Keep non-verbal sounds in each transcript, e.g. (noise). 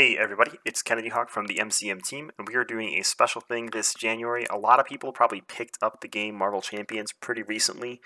Hey everybody, it's Kennedy Hawk from the MCM team, and we are doing a special thing this January. A lot of people probably picked up the game Marvel Champions pretty recently.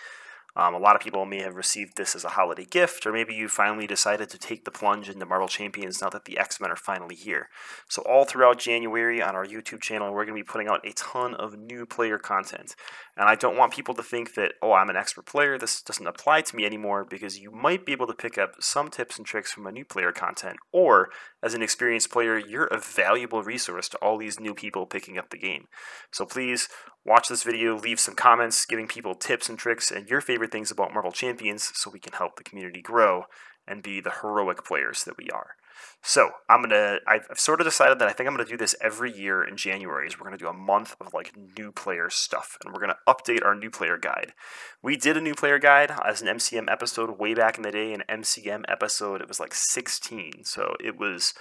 Um, a lot of people may have received this as a holiday gift, or maybe you finally decided to take the plunge into Marvel Champions now that the X Men are finally here. So, all throughout January on our YouTube channel, we're going to be putting out a ton of new player content. And I don't want people to think that, oh, I'm an expert player, this doesn't apply to me anymore, because you might be able to pick up some tips and tricks from a new player content, or as an experienced player, you're a valuable resource to all these new people picking up the game. So, please watch this video, leave some comments giving people tips and tricks and your favorite things about Marvel Champions so we can help the community grow and be the heroic players that we are. So I'm gonna. I've sort of decided that I think I'm gonna do this every year in January. Is we're gonna do a month of like new player stuff, and we're gonna update our new player guide. We did a new player guide as an MCM episode way back in the day. An MCM episode, it was like 16, so it was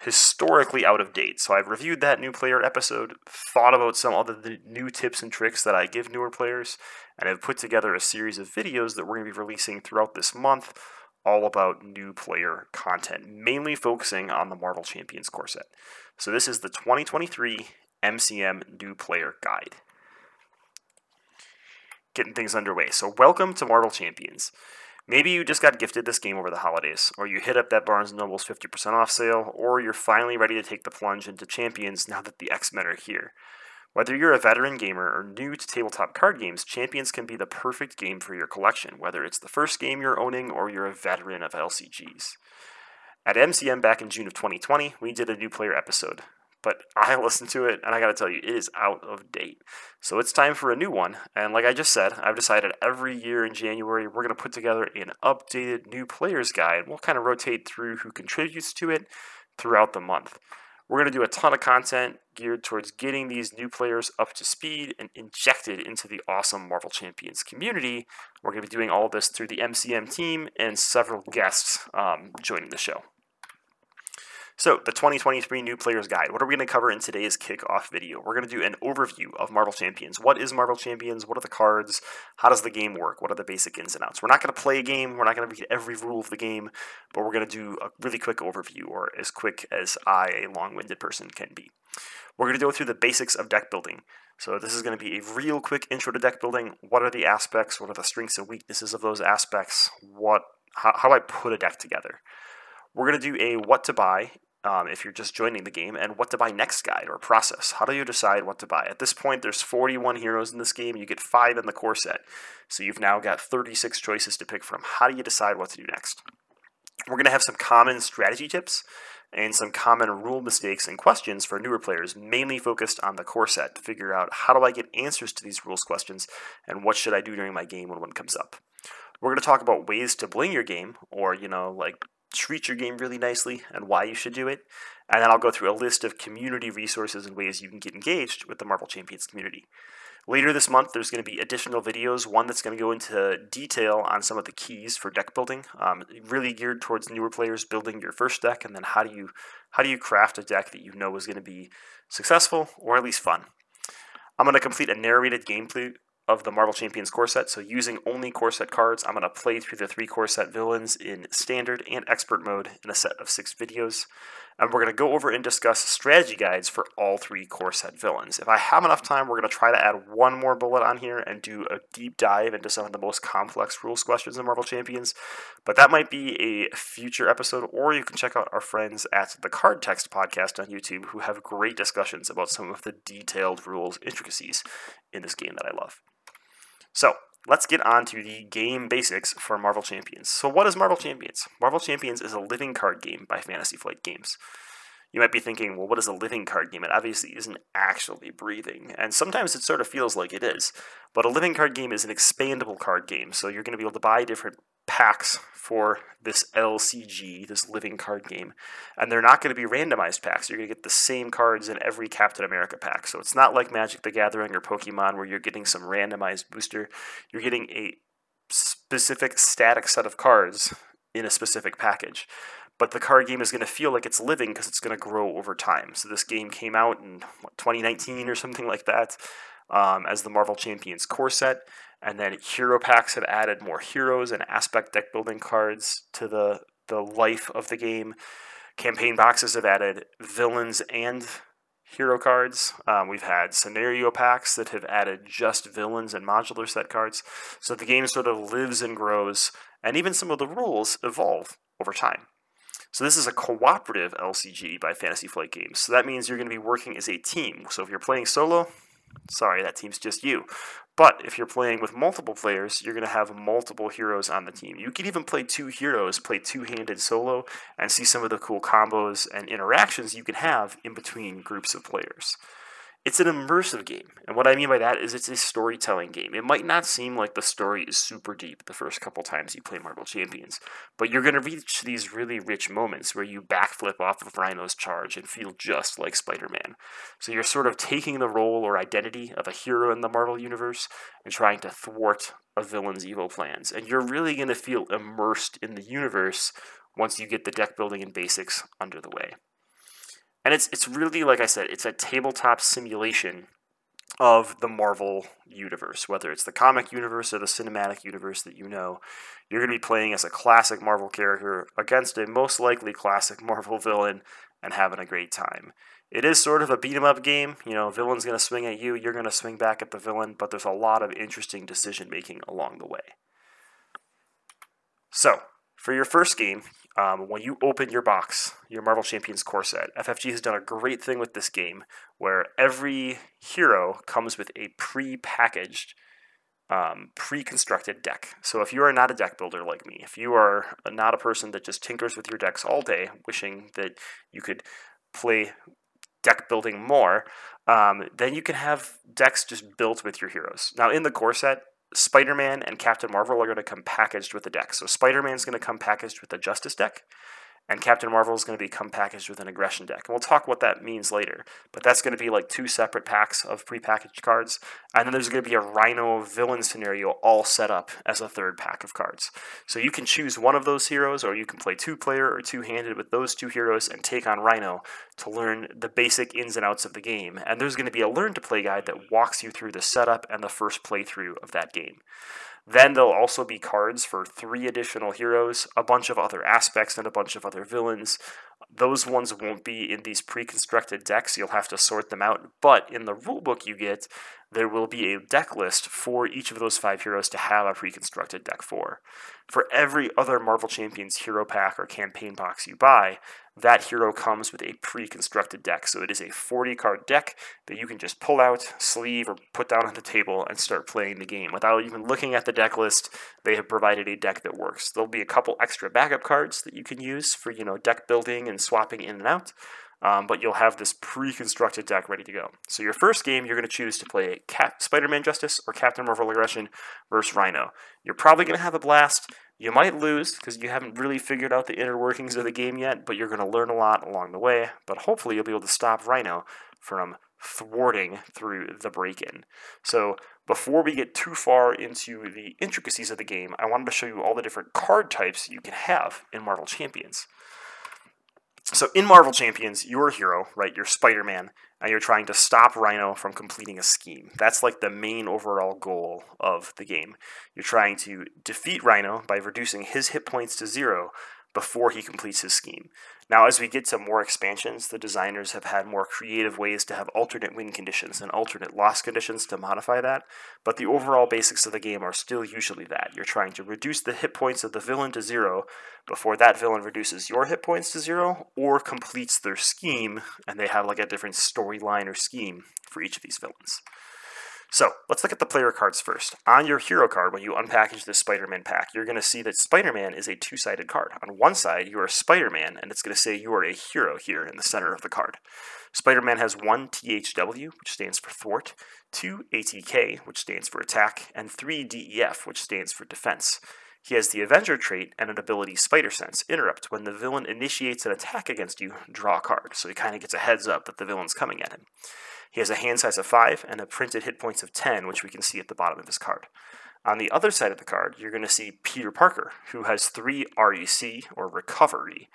historically out of date. So I've reviewed that new player episode, thought about some other the new tips and tricks that I give newer players, and I've put together a series of videos that we're going to be releasing throughout this month all about new player content, mainly focusing on the Marvel Champions core set. So this is the 2023 MCM New Player Guide. Getting things underway. So welcome to Marvel Champions. Maybe you just got gifted this game over the holidays, or you hit up that Barnes & Noble's 50% off sale, or you're finally ready to take the plunge into Champions now that the X-Men are here. Whether you're a veteran gamer or new to tabletop card games, Champions can be the perfect game for your collection, whether it's the first game you're owning or you're a veteran of LCGs. At MCM back in June of 2020, we did a new player episode but I (laughs) listened to it and I got to tell you, it is out of date. So it's time for a new one. And like I just said, I've decided every year in January we're to put together an updated new players guide. We'll kind of rotate through who contributes to it throughout the month. We're going to do a ton of content geared towards getting these new players up to speed and injected into the awesome Marvel Champions community. We're going to be doing all this through the MCM team and several guests um, joining the show. So, the 2023 New Players Guide. What are we going to cover in today's kickoff video? We're going to do an overview of Marvel Champions. What is Marvel Champions? What are the cards? How does the game work? What are the basic ins and outs? We're not going to play a game. We're not going to read every rule of the game, but we're going to do a really quick overview, or as quick as I, a long winded person, can be. We're going to go through the basics of deck building. So, this is going to be a real quick intro to deck building. What are the aspects? What are the strengths and weaknesses of those aspects? What, how, how do I put a deck together? We're going to do a what to buy um, if you're just joining the game, and what to buy next guide or process. How do you decide what to buy? At this point, there's 41 heroes in this game. You get five in the core set, so you've now got 36 choices to pick from. How do you decide what to do next? We're going to have some common strategy tips and some common rule mistakes and questions for newer players, mainly focused on the core set to figure out how do I get answers to these rules questions and what should I do during my game when one comes up. We're going to talk about ways to bling your game, or, you know, like treat your game really nicely and why you should do it. And then I'll go through a list of community resources and ways you can get engaged with the Marvel Champions community. Later this month, there's going to be additional videos. One that's going to go into detail on some of the keys for deck building, um, really geared towards newer players building your first deck, and then how do you how do you craft a deck that you know is going to be successful or at least fun. I'm going to complete a narrated gameplay of the Marvel Champions core set. So using only core set cards, I'm going to play through the three core set villains in standard and expert mode in a set of six videos. And we're going to go over and discuss strategy guides for all three core set villains. If I have enough time, we're going to try to add one more bullet on here and do a deep dive into some of the most complex rules questions in Marvel Champions. But that might be a future episode, or you can check out our friends at the Card Text podcast on YouTube who have great discussions about some of the detailed rules intricacies in this game that I love. So let's get on to the game basics for Marvel Champions. So, what is Marvel Champions? Marvel Champions is a living card game by Fantasy Flight Games. You might be thinking, well, what is a living card game? It obviously isn't actually breathing, and sometimes it sort of feels like it is. But a living card game is an expandable card game, so you're going to be able to buy different packs for this LCG, this living card game. And they're not going to be randomized packs. You're going to get the same cards in every Captain America pack. So it's not like Magic the Gathering or Pokemon where you're getting some randomized booster. You're getting a specific static set of cards in a specific package. But the card game is going to feel like it's living because it's going to grow over time. So this game came out in what, 2019 or something like that um, as the Marvel Champions core set. And then hero packs have added more heroes and aspect deck building cards to the, the life of the game. Campaign boxes have added villains and hero cards. Um, we've had scenario packs that have added just villains and modular set cards. So the game sort of lives and grows, and even some of the rules evolve over time. So this is a cooperative LCG by Fantasy Flight Games. So that means you're going to be working as a team. So if you're playing solo, sorry, that team's just you. But if you're playing with multiple players, you're going to have multiple heroes on the team. You can even play two heroes, play two handed solo, and see some of the cool combos and interactions you can have in between groups of players. It's an immersive game. And what I mean by that is it's a storytelling game. It might not seem like the story is super deep the first couple times you play Marvel Champions, but you're going to reach these really rich moments where you backflip off of Rhino's charge and feel just like Spider Man. So you're sort of taking the role or identity of a hero in the Marvel Universe and trying to thwart a villain's evil plans. And you're really going to feel immersed in the universe once you get the deck building and basics under the way. And it's it's really like I said, it's a tabletop simulation of the Marvel universe, whether it's the comic universe or the cinematic universe that you know. You're going to be playing as a classic Marvel character against a most likely classic (laughs) Marvel villain and having a great time. It is sort of a beat 'em up game. You know, villain's going to swing at you, you're going to swing back at the villain, but there's a lot of interesting decision making along the way. So, for your first game, um, when you open your box, your Marvel Champions core set, FFG has done a great thing with this game where every hero comes with a pre packaged, um, pre constructed deck. So if you are not a deck builder like me, if you are not a person that just tinkers with your decks all day, wishing that you could play deck building more, um, then you can have decks just built with your heroes. Now, in the core set, Spider Man and Captain Marvel are going to come packaged with the deck. So Spider Man is going to come packaged with the Justice deck, and Captain Marvel is going to become packaged with an aggression deck. And we'll talk what that means later. But that's going to be like two separate packs of prepackaged cards. And then there's going to be a Rhino villain scenario all set up as a third pack of cards. So you can choose one of those heroes, or you can play two player or two handed with those two heroes and take on Rhino to learn the basic ins and outs of the game. And there's going to be a learn to play guide that walks you through the setup and the first playthrough of that game. Then there'll also be cards for three additional heroes, a bunch of other aspects, and a bunch of other villains. Those ones won't be in these pre constructed decks, you'll have to sort them out. But in the rulebook you get, there will be a deck list for each of those five heroes to have a pre constructed deck for. For every other Marvel Champions hero pack or campaign box you buy, that hero comes with a pre-constructed deck. So it is a 40 card deck that you can just pull out, sleeve, or put down on the table and start playing the game. Without even looking at the deck list, they have provided a deck that works. There'll be a couple extra backup cards that you can use for, you know, deck building and swapping in and out. Um, but you'll have this pre-constructed deck ready to go. So your first game, you're going to choose to play Cap- Spider-Man Justice or Captain Marvel Aggression versus Rhino. You're probably going to have a blast. You might lose because you haven't really figured out the inner workings of the game yet, but you're going to learn a lot along the way. But hopefully, you'll be able to stop Rhino from thwarting through the break in. So, before we get too far into the intricacies of the game, I wanted to show you all the different card types you can have in Marvel Champions. So, in Marvel Champions, you're a hero, right? You're Spider Man, and you're trying to stop Rhino from completing a scheme. That's like the main overall goal of the game. You're trying to defeat Rhino by reducing his hit points to zero before he completes his scheme. Now, as we get to more expansions, the designers have had more creative ways to have alternate win conditions and alternate loss conditions to modify that, but the overall basics of the game are still usually that. You're trying to reduce the hit points of the villain to zero before that villain reduces your hit points to zero or completes their scheme, and they have like a different storyline or scheme for each of these villains. So let's look at the player cards first. On your hero card, when you unpackage this Spider Man pack, you're going to see that Spider Man is a two sided card. On one side, you are Spider Man, and it's going to say you are a hero here in the center of the card. Spider Man has one THW, which stands for thwart, two ATK, which stands for attack, and three DEF, which stands for defense. He has the Avenger trait and an ability Spider Sense, Interrupt. When the villain initiates an attack against you, draw a card. So he kind of gets a heads up that the villain's coming at him. He has a hand size of 5 and a printed hit points of 10, which we can see at the bottom of his card. On the other side of the card, you're going to see Peter Parker, who has 3 REC, or Recovery.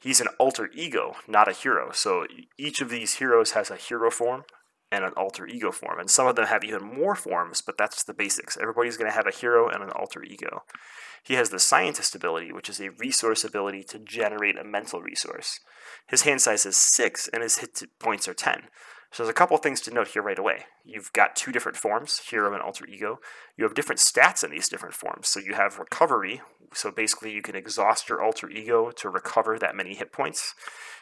He's an alter ego, not a hero. So each of these heroes has a hero form, and an alter ego form. And some of them have even more forms, but that's the basics. Everybody's going to have a hero and an alter ego. He has the scientist ability, which is a resource ability to generate a mental resource. His hand size is 6 and his hit points are 10. So there's a couple things to note here right away. You've got two different forms, hero and alter ego. You have different stats in these different forms. So you have recovery, so basically you can exhaust your alter ego to recover that many hit points.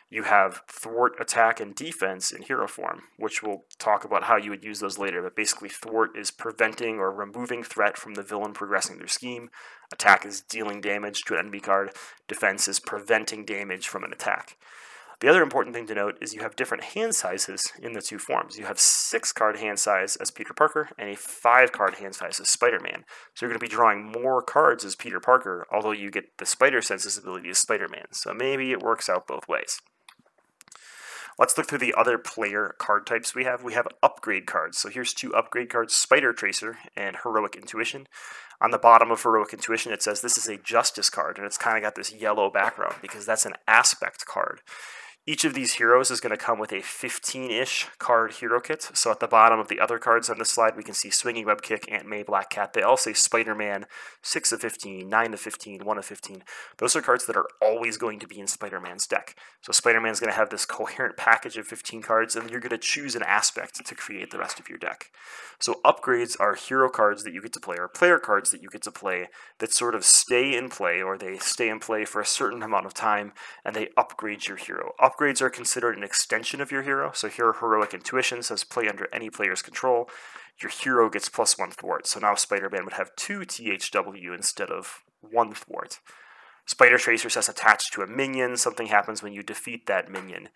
You have thwart, attack, and defense in hero form, which we'll talk about how you would use those later. But basically, thwart is preventing or removing threat from the villain progressing their scheme. Attack is dealing damage to an enemy card. Defense is preventing damage from an attack. The other important thing to note is you have different hand sizes in the two forms. You have six card hand size as Peter Parker and a five card hand size as Spider Man. So you're going to be drawing more cards as Peter Parker, although you get the Spider Sense's ability as Spider Man. So maybe it works out both ways. Let's look through the other player card types we have. We have upgrade cards. So here's two upgrade cards Spider Tracer and Heroic Intuition. On the bottom of Heroic Intuition, it says this is a Justice card, and it's kind of got this yellow background because that's an aspect card. Each of these heroes is going to come with a 15-ish card hero kit. So at the bottom of the other cards on this slide, we can see Swinging Web Kick, Aunt May, Black Cat. They all say Spider-Man, 6 of 15, 9 of 15, 1 of 15. Those are cards that are always going to be in Spider-Man's deck. So Spider-Man's going to have this (laughs) coherent package of 15 cards, and you're going to choose an aspect to create the rest of your deck. So upgrades are hero cards that you get to play, or player cards that you get to play that sort of stay in play, or they stay in play for a certain amount of time, and they upgrade your hero. Up Upgrades are considered an extension of your hero. So here, Heroic Intuition says play under any player's control. Your hero gets plus one thwart. So now Spider Man would have two THW instead of one thwart. Spider Tracer says attached to a minion. Something happens when you defeat that minion.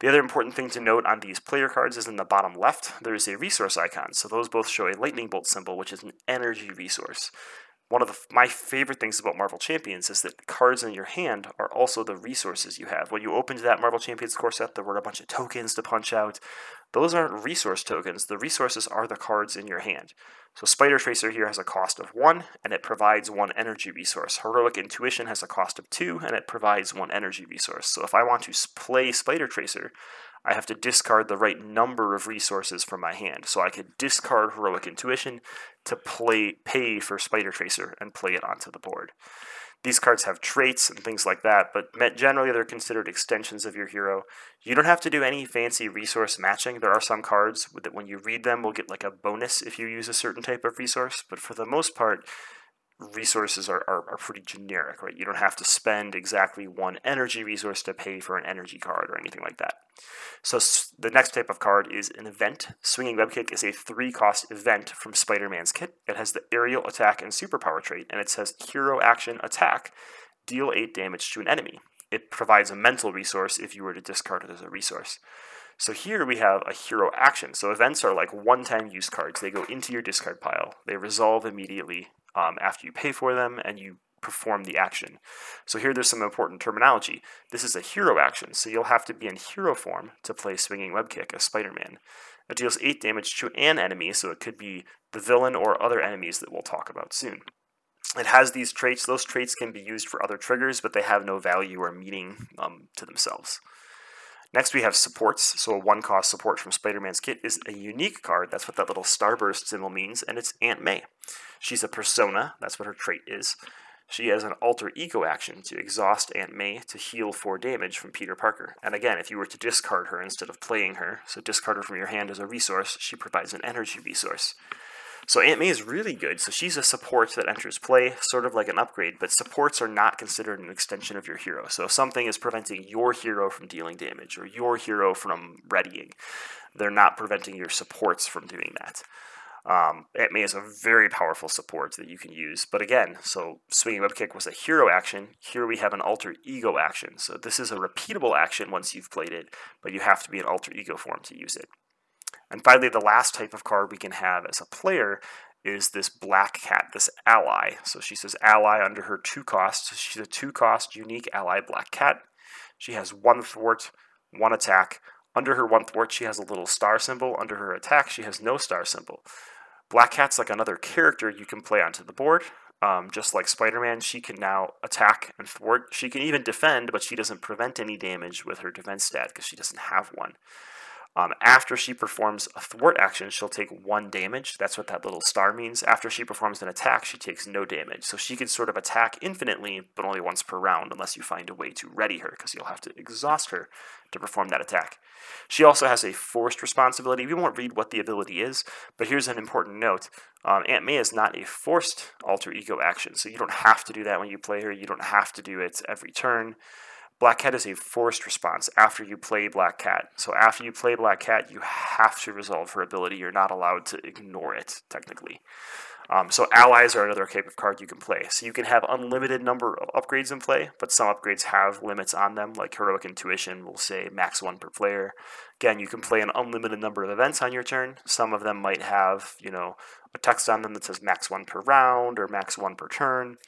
The other important thing to note on these player cards is in the bottom left, there is a resource icon. So those both show a lightning bolt symbol, which is an energy resource one of the, my favorite things about Marvel Champions is that cards in your hand are also the resources you have. When you opened that Marvel Champions core set, there were a bunch of tokens to punch out. Those aren't resource tokens. The resources are the cards in your hand. So Spider Tracer here has a cost of 1, and it provides 1 energy resource. Heroic Intuition has a cost of 2, and it provides 1 energy resource. So if I want to play Spider Tracer, I have to discard the right number of resources from my hand. So I could discard Heroic Intuition to play pay for Spider Tracer and play it onto the board. These cards have traits and things like that, but generally they're considered extensions of your hero. You don't have to do any fancy resource matching. There are some cards that when you read them will get like a bonus if you use a certain type of resource, but for the most part, resources are, are, are, pretty generic, right? You don't have to spend exactly one energy resource to pay for an energy card or anything like that. So the next type of card is an event. Swinging Web Kick is a three-cost event from Spider-Man's kit. It has the aerial attack and superpower trait, and it says hero action attack, deal 8 damage to an enemy. It provides a mental resource if you were to discard it as a resource. So here we have a hero action. So events are like one-time use cards. They go into your discard pile. They resolve immediately um, after you pay for them and you perform the action. So here there's some important terminology. This is a hero action, so you'll have to be in hero form to play Swinging Web Kick as Spider-Man. It deals 8 damage to an enemy, so it could be the villain or other enemies that we'll talk about soon. It has these traits. Those traits can be used for other triggers, but they have no value or meaning um, to themselves. Next, we have supports. So a one-cost support from Spider-Man's kit is a unique card. That's what that little starburst symbol means, and it's Aunt May. She's a persona. That's what her trait is. She has an alter ego action to exhaust Aunt May to heal 4 damage from Peter Parker. And again, if you were to discard her instead of playing her, so discard her from your hand as a resource, she provides an energy resource. So Aunt May is really good. So she's a support that enters play, sort of like an upgrade, but supports are not considered an extension of your hero. So if something is preventing your hero from dealing damage or your hero from readying, they're not preventing your supports from doing that. Um, Aunt May is a very powerful support that you can use. But again, so Swinging Web Kick was a hero action. Here we have an alter ego action. So this is a repeatable action once you've played it, but you have to be in alter ego form to use it. And finally, the last type of card we can have as a player is this black cat, this ally. So she says ally under her two cost. She's a two cost unique ally black cat. She has one thwart, one attack. Under her one thwart, she has a little star symbol. Under her attack, she has no star symbol. Black Cat's like another character you can play onto the board. Um, just like Spider Man, she can now attack and thwart. She can even defend, but she doesn't prevent any damage with her defense stat because she doesn't have one. Um, after she performs a thwart action, she'll take one damage. That's what that little star means. After she performs an attack, she takes no damage. So she can sort of attack infinitely, but only once per round, unless you find a way to ready her, because you'll have to exhaust her to perform that attack. She also has a forced response ability. We won't read what the ability is, but here's an important note. Um, Aunt May is not a forced alter ego action, so you don't have to do that when you play her. You don't have to do it every turn. Black Cat is a forced response after you play Black Cat. So after you play Black Cat, you have to resolve her ability. You're not allowed to ignore it, technically. Um, so allies are another type of card you can play. So you can have unlimited number of upgrades in play, but some upgrades have limits on them, like Heroic Intuition will say max one per player. Again, you can play an unlimited number of events on your turn. Some of them might have, you know, a text on them that says max one per round or max one per turn.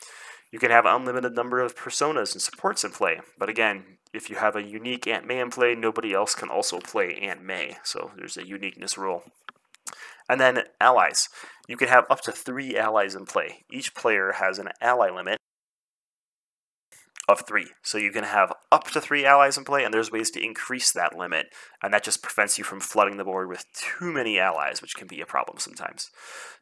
You can have unlimited number of personas and supports in play, but again, if you have a unique Aunt May in play, nobody else can also play Aunt May, so there's a uniqueness rule. And then allies. You can have up to three allies in play. Each player has an ally limit of three. So you can have up to three allies in play, and there's ways to increase that limit, and that just prevents you from flooding the board with too many allies, which can be a problem sometimes.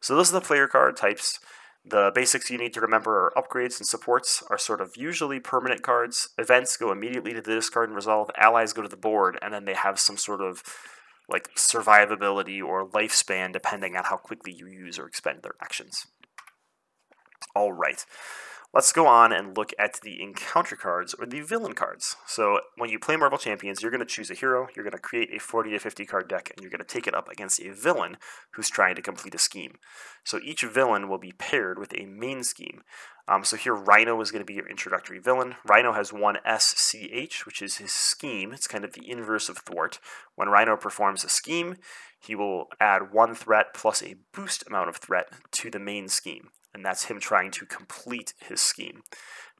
So those are the player card types. The basics you need to remember are upgrades and supports are sort of usually permanent cards. Events go immediately to the discard and resolve. Allies go to the board, and then they have some sort of like survivability or lifespan depending on how quickly you use or expend their actions. All right. Let's go on and look at the encounter cards or the villain cards. So when you play Marvel Champions, you're going to choose a hero, you're going to create a 40 to 50 card deck, and you're going to take it up against a villain who's trying to complete a scheme. So each villain will be paired with a main scheme. Um, so here Rhino is going to be your introductory villain. Rhino has one SCH, which is his scheme. It's kind of the inverse of thwart. When Rhino performs a scheme, he will add one threat plus a boost amount of threat to the main scheme and that's him trying to complete his scheme.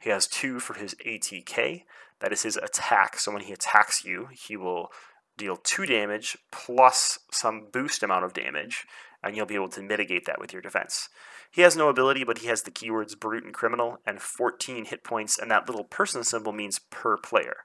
He has two for his ATK, that is his attack. So when he attacks you, he will deal two damage plus some boost amount of damage, and you'll be able to mitigate that with your defense. He has no ability, but he has the keywords brute and criminal and 14 hit points, and that little person symbol means per player.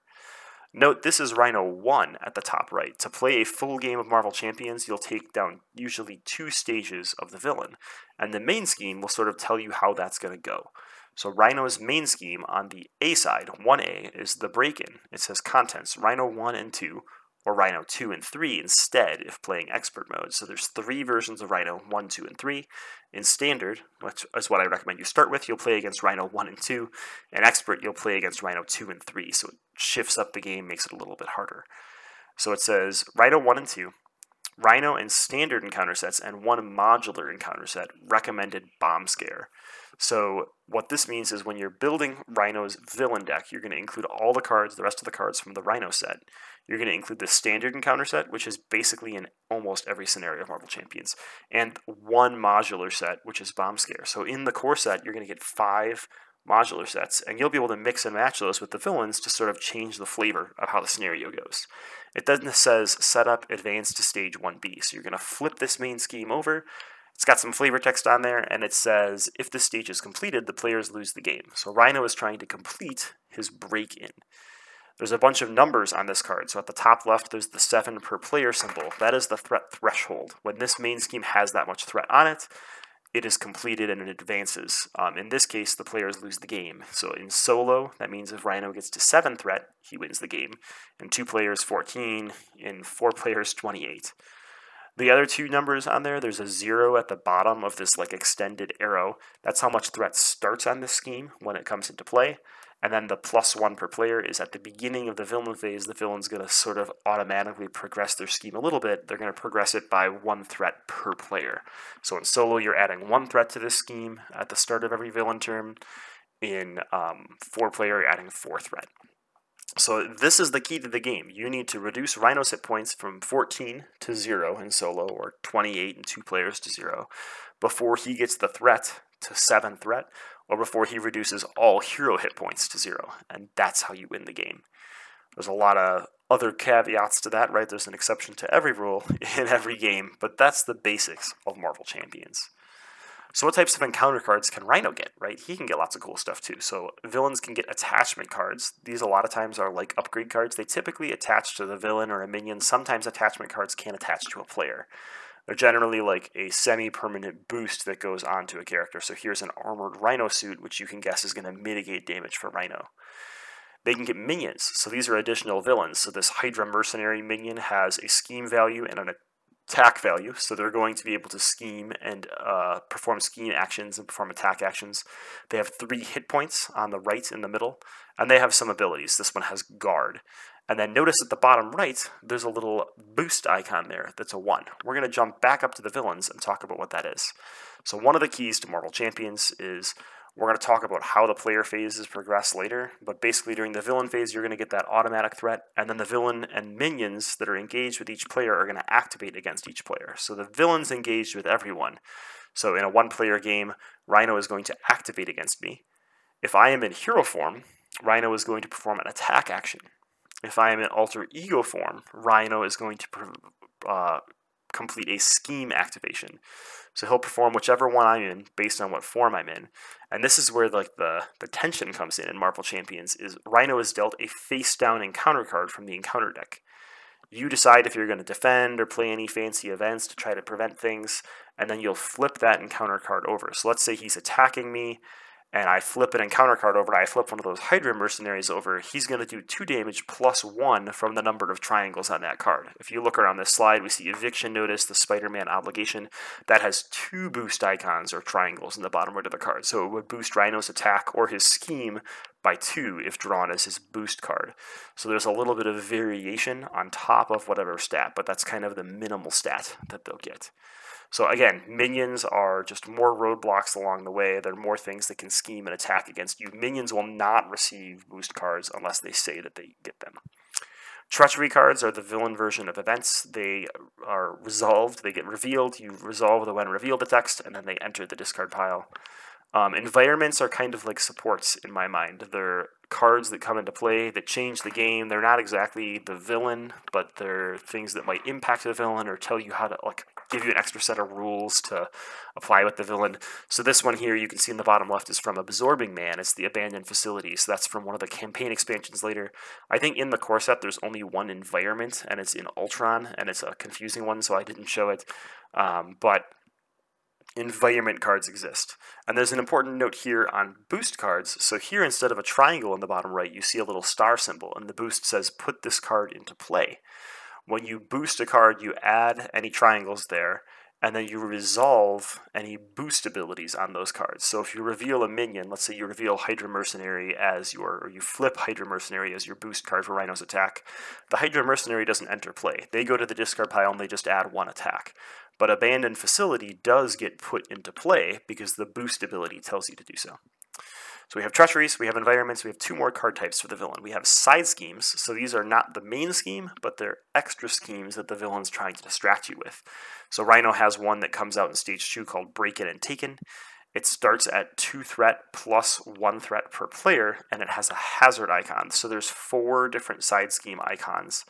Note this is Rhino 1 at the top right. To play a full game of Marvel Champions, you'll take down usually two stages of the villain, and the main scheme will sort of tell you how that's going to go. So Rhino's main scheme on the A side, 1A, is the break-in. It says contents, Rhino 1 and 2, or Rhino 2 and 3 instead if playing expert mode. So there's three versions of Rhino, 1, 2, and 3. In standard, which is what I recommend you start with, you'll play against Rhino 1 and 2. In expert, you'll play against Rhino 2 and 3. So shifts up the game, makes it a little bit harder. So it says Rhino 1 and 2, Rhino and standard encounter sets, and one modular encounter set, recommended bomb scare. So what this means is when you're building Rhino's villain deck, you're going to include all the cards, the rest of the cards from the Rhino set. You're going to include the standard encounter set, which is basically in almost every scenario of Marvel Champions, and one modular set, which is Bomb Scare. So in the core set, you're going to get five modular sets, and you'll be able to mix and match those with the villains to sort of change the flavor of how the scenario goes. It then says setup advance to stage 1B. So you're going to flip this main scheme over, it's got some flavor text on there, and it says if this stage is completed, the players lose the game. So Rhino is trying to complete his break in. There's a bunch of numbers on this card. So at the top left, there's the 7 per player symbol. That is the threat threshold. When this main scheme has that much threat on it, it is completed and it advances. Um, in this case, the players lose the game. So in solo, that means if Rhino gets to 7 threat, he wins the game. In 2 players, 14. In 4 players, 28. The other two numbers on there, there's a zero at the bottom of this like extended arrow. That's how much threat starts on this scheme when it comes into play. And then the plus one per player is at the beginning of the villain phase, the villain's going to sort of automatically progress their scheme a little bit. They're going to progress it by one threat per player. So in solo, you're adding one threat to this scheme at the start of every villain turn. In um, four player, you're adding four threat. So this is the key to the game. You need to reduce Rhino's hit points from 14 to 0 in solo, or 28 in two players to 0, before he gets the threat to 7 threat, or before he reduces all hero hit points to 0. And that's how you win the game. There's a lot of other caveats to that, right? There's an exception to every rule (laughs) in every game, but that's the basics of Marvel Champions. So, what types of encounter cards can Rhino get, right? He can get lots of cool stuff too. So, villains can get attachment cards. These, a lot of times, are like upgrade cards. They typically attach to the villain or a minion. Sometimes attachment cards can attach to a player. They're generally like a semi permanent boost that goes onto a character. So, here's an armored Rhino suit, which you can guess is going to mitigate damage for Rhino. They can get minions, so these are additional villains. So, this Hydra Mercenary minion has a scheme value and an attack value, so they're going to be able to scheme and uh, perform scheme actions and perform attack actions. They have three hit points on the right in the middle, and they have some abilities. This one has guard. And then notice at the bottom right, there's a little boost icon there that's a 1. We're going to jump back up to the villains and talk about what that is. So one of the keys to Marvel Champions is we're going to talk about how the player phases progress later, but basically during the villain phase, you're going to get that automatic threat, and then the villain and minions that are engaged with each player are going to activate against each player. So the villain's engaged with everyone. So in a one player game, Rhino is going to activate against me. If I am in hero form, Rhino is going to perform an attack action. If I am in alter ego form, Rhino is going to uh, complete a scheme activation. So he'll perform whichever one I'm in based on what form I'm in. And this is where like the, the tension comes in in Marvel Champions is Rhino is dealt a face down encounter card from the encounter deck. You decide if you're going to defend or play any fancy events to try to prevent things, and then you'll flip that encounter card over. So let's say he's attacking me and I flip an encounter card over, I flip one of those Hydra mercenaries over, he's going to do 2 damage plus 1 from the number of triangles on that card. If you look around this slide, we see Eviction Notice, the Spider-Man Obligation, that has two boost icons or triangles in the bottom right of the card. So it would boost Rhino's attack or his scheme by 2 if drawn as his boost card. So there's a little bit of variation on top of whatever stat, but that's kind of the minimal stat that they'll get. So again, minions are just more roadblocks along the way. There are more things that can scheme and attack against you. Minions will not receive boost cards unless they say that they get them. Treachery cards are the villain version of events. They are resolved, they get revealed. You resolve the when revealed the text, and then they enter the discard pile. Um, environments are kind of like supports in my mind. They're cards that come into play that change the game. They're not exactly the villain, but they're things that might impact the villain or tell you how to like give you an extra set of rules to apply with the villain. So this one here you can see in the bottom left is from Absorbing Man. It's the abandoned facility. So that's from one of the campaign expansions later. I think in the core set there's only one environment and it's in Ultron and it's a confusing one so I didn't show it. Um, but environment cards exist. And there's an important note here on boost cards. So here, instead of a triangle in the bottom right, you see a little star symbol, and the boost says, put this card into play. When you boost a card, you add any triangles there, and then you resolve any boost abilities on those cards. So if you reveal a minion, let's say you reveal Hydra Mercenary as your, or you flip Hydra Mercenary as your boost card for Rhino's attack, the Hydra Mercenary doesn't enter play. They go to the discard pile and they just add one attack. But Abandoned Facility does get put into play because the boost ability tells you to do so. So we have treacheries, we have environments, we have two more card types for the villain. We have side schemes, so these are not the main scheme, but they're extra schemes that the villain's trying to distract you with. So Rhino has one that comes out in stage two called Breakin' and Takin'. It starts at two threat plus one threat per player, and it has a hazard icon. So there's four different side scheme icons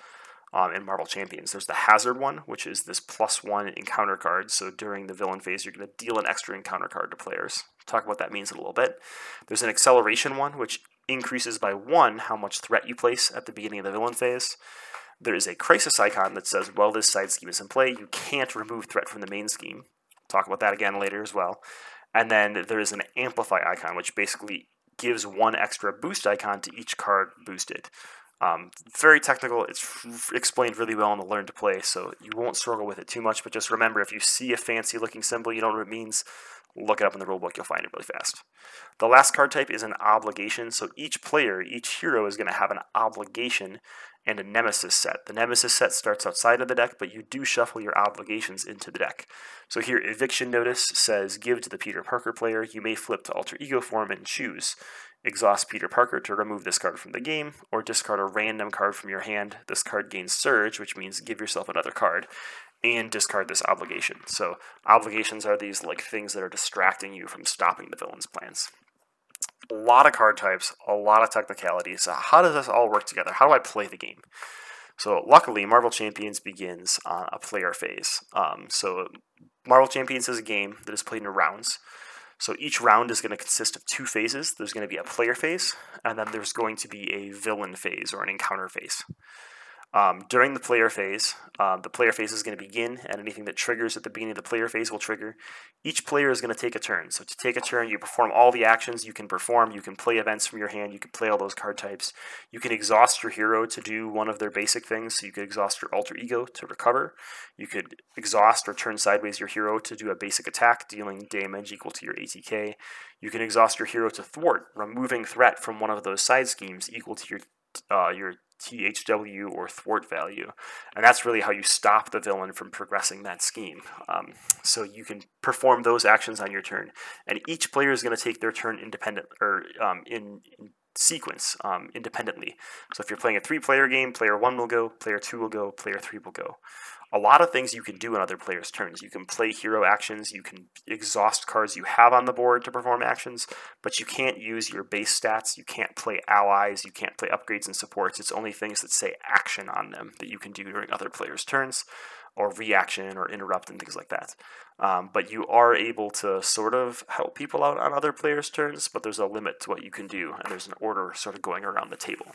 um, in Marvel Champions. There's the Hazard one, which is this plus one encounter card. So during the villain phase, you're going to deal an extra encounter card to players. Talk about that means in a little bit. There's an Acceleration one, which increases by one how much threat you place at the beginning of the villain phase. There is a crisis icon that says, while this side scheme is in play, you can't remove threat from the main scheme. Talk about that again later as well. And then there is an amplify icon, which basically gives one extra boost icon to each card boosted. Um, very technical. It's explained really well in the Learn to Play, so you won't struggle with it too much. But just remember, if you see a fancy looking symbol, you don't know what it means, look it up in the rulebook. You'll find it really fast. The last card type is an obligation. So each player, each hero is going to have an obligation and a nemesis set. The nemesis set starts outside of the deck, but you do shuffle your obligations into the deck. So here, eviction notice says give to the Peter Parker player. You may flip to alter ego form and choose. Exhaust Peter Parker to remove this card from the game, or discard a random card from your hand. This card gains Surge, which means give yourself another card, and discard this obligation. So, obligations are these like things that are distracting you from stopping the villain's plans. A lot of card types, a lot of technicalities. So how does this all work together? How do I play the game? So luckily, Marvel Champions begins on a player phase. Um, so Marvel Champions is a game that is played in rounds. So each round is going to consist of two phases. There's going to be a player phase, and then there's going to be a villain phase or an encounter phase. Um, during the player phase, uh, the player phase is going to begin, and anything that triggers at the beginning of the player phase will trigger. Each player is going to take a turn. So to take a turn, you perform all the actions you can perform. You can play events from your hand. You can play all those card types. You can exhaust your hero to do one of their basic things. So you could exhaust your alter ego to recover. You could exhaust or turn sideways your hero to do a basic attack, dealing damage equal to your ATK. You can exhaust your hero to thwart, removing threat from one of those side schemes equal to your uh, your THW or thwart value. And that's really how you stop the villain from progressing that scheme. Um, so you can perform those actions on your turn. And each player is going to take their turn independent or um, in, in, sequence um, independently. So if you're playing a three player game, player one will go, player two will go, player three will go a lot of things you can do in other players' turns. You can play hero actions, you can exhaust cards you have on the board to perform actions, but you can't use your base stats. You can't play allies, you can't play upgrades and supports. It's only things that say action on them that you can do during other players' turns, or reaction, or interrupt, and things like that. Um, but you are able to sort of help people out on other players' turns, but there's a limit to what you can do, and there's an order sort of going around the table.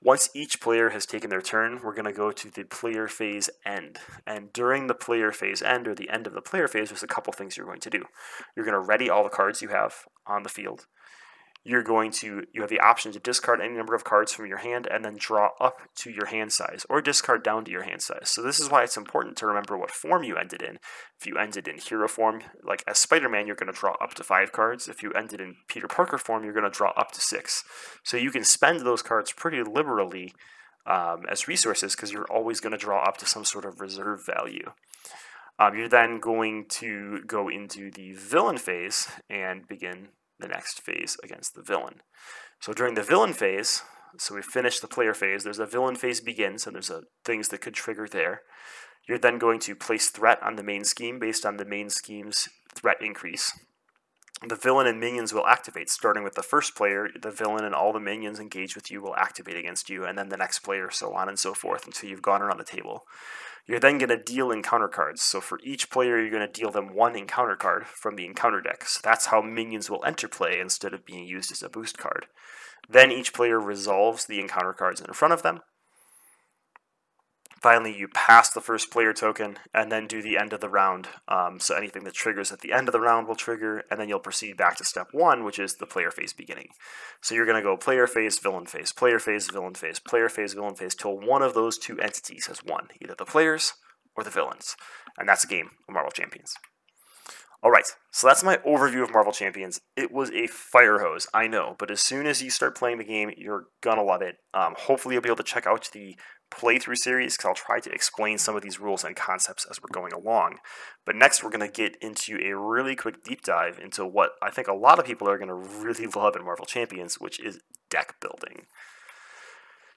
Once each player has taken their turn, we're going to go to the player phase end. And during the player phase end, or the end of the player phase, there's a couple things you're going to do. You're going to ready all the cards you have on the field you're going to you have the option to discard any number of cards from your hand and then draw up to your hand size or discard down to your hand size. So this is why it's important to remember what form you ended in. If you ended in hero form, like as Spider-Man, you're going to draw up to 5 cards. If you ended in Peter Parker form, you're going to draw up to 6. So you can spend those cards pretty liberally um, as resources because you're always going to draw up to some sort of reserve value. Um, you're then going to go into the villain phase and begin the next phase against the villain. So during the villain phase, so we finish the player phase, there's a villain phase begins, and there's a, things that could trigger there. You're then going to place threat on the main scheme based on the main scheme's threat increase. The villain and minions will activate, starting with the first player. The villain and all the minions engaged with you will activate against you, and then the next player, so on and so forth, until you've gone around the table. You're then going to deal encounter cards. So for each player, you're going to deal them one encounter card from the encounter deck. So that's how minions will enter play instead of being used as a boost card. Then each player resolves the encounter cards in front of them, Finally, you pass the first player token and then do the end of the round. Um, so anything that triggers at the end of the round will trigger, and then you'll proceed back to step one, which is the player phase beginning. So you're going to go player phase, villain phase, player phase, villain phase, player phase, villain phase, till one of those two entities has won, either the players or the villains. And that's a game of Marvel Champions. All right, so that's my overview of Marvel Champions. It was a fire hose, I know, but as soon as you start playing the game, you're gonna love it. Um, hopefully, you'll be able to check out the playthrough series because I'll try to explain some of these rules and concepts as we're going along. But next, we're going to get into a really quick deep dive into what I think a lot of people are going to really (laughs) love in Marvel Champions, which is deck building.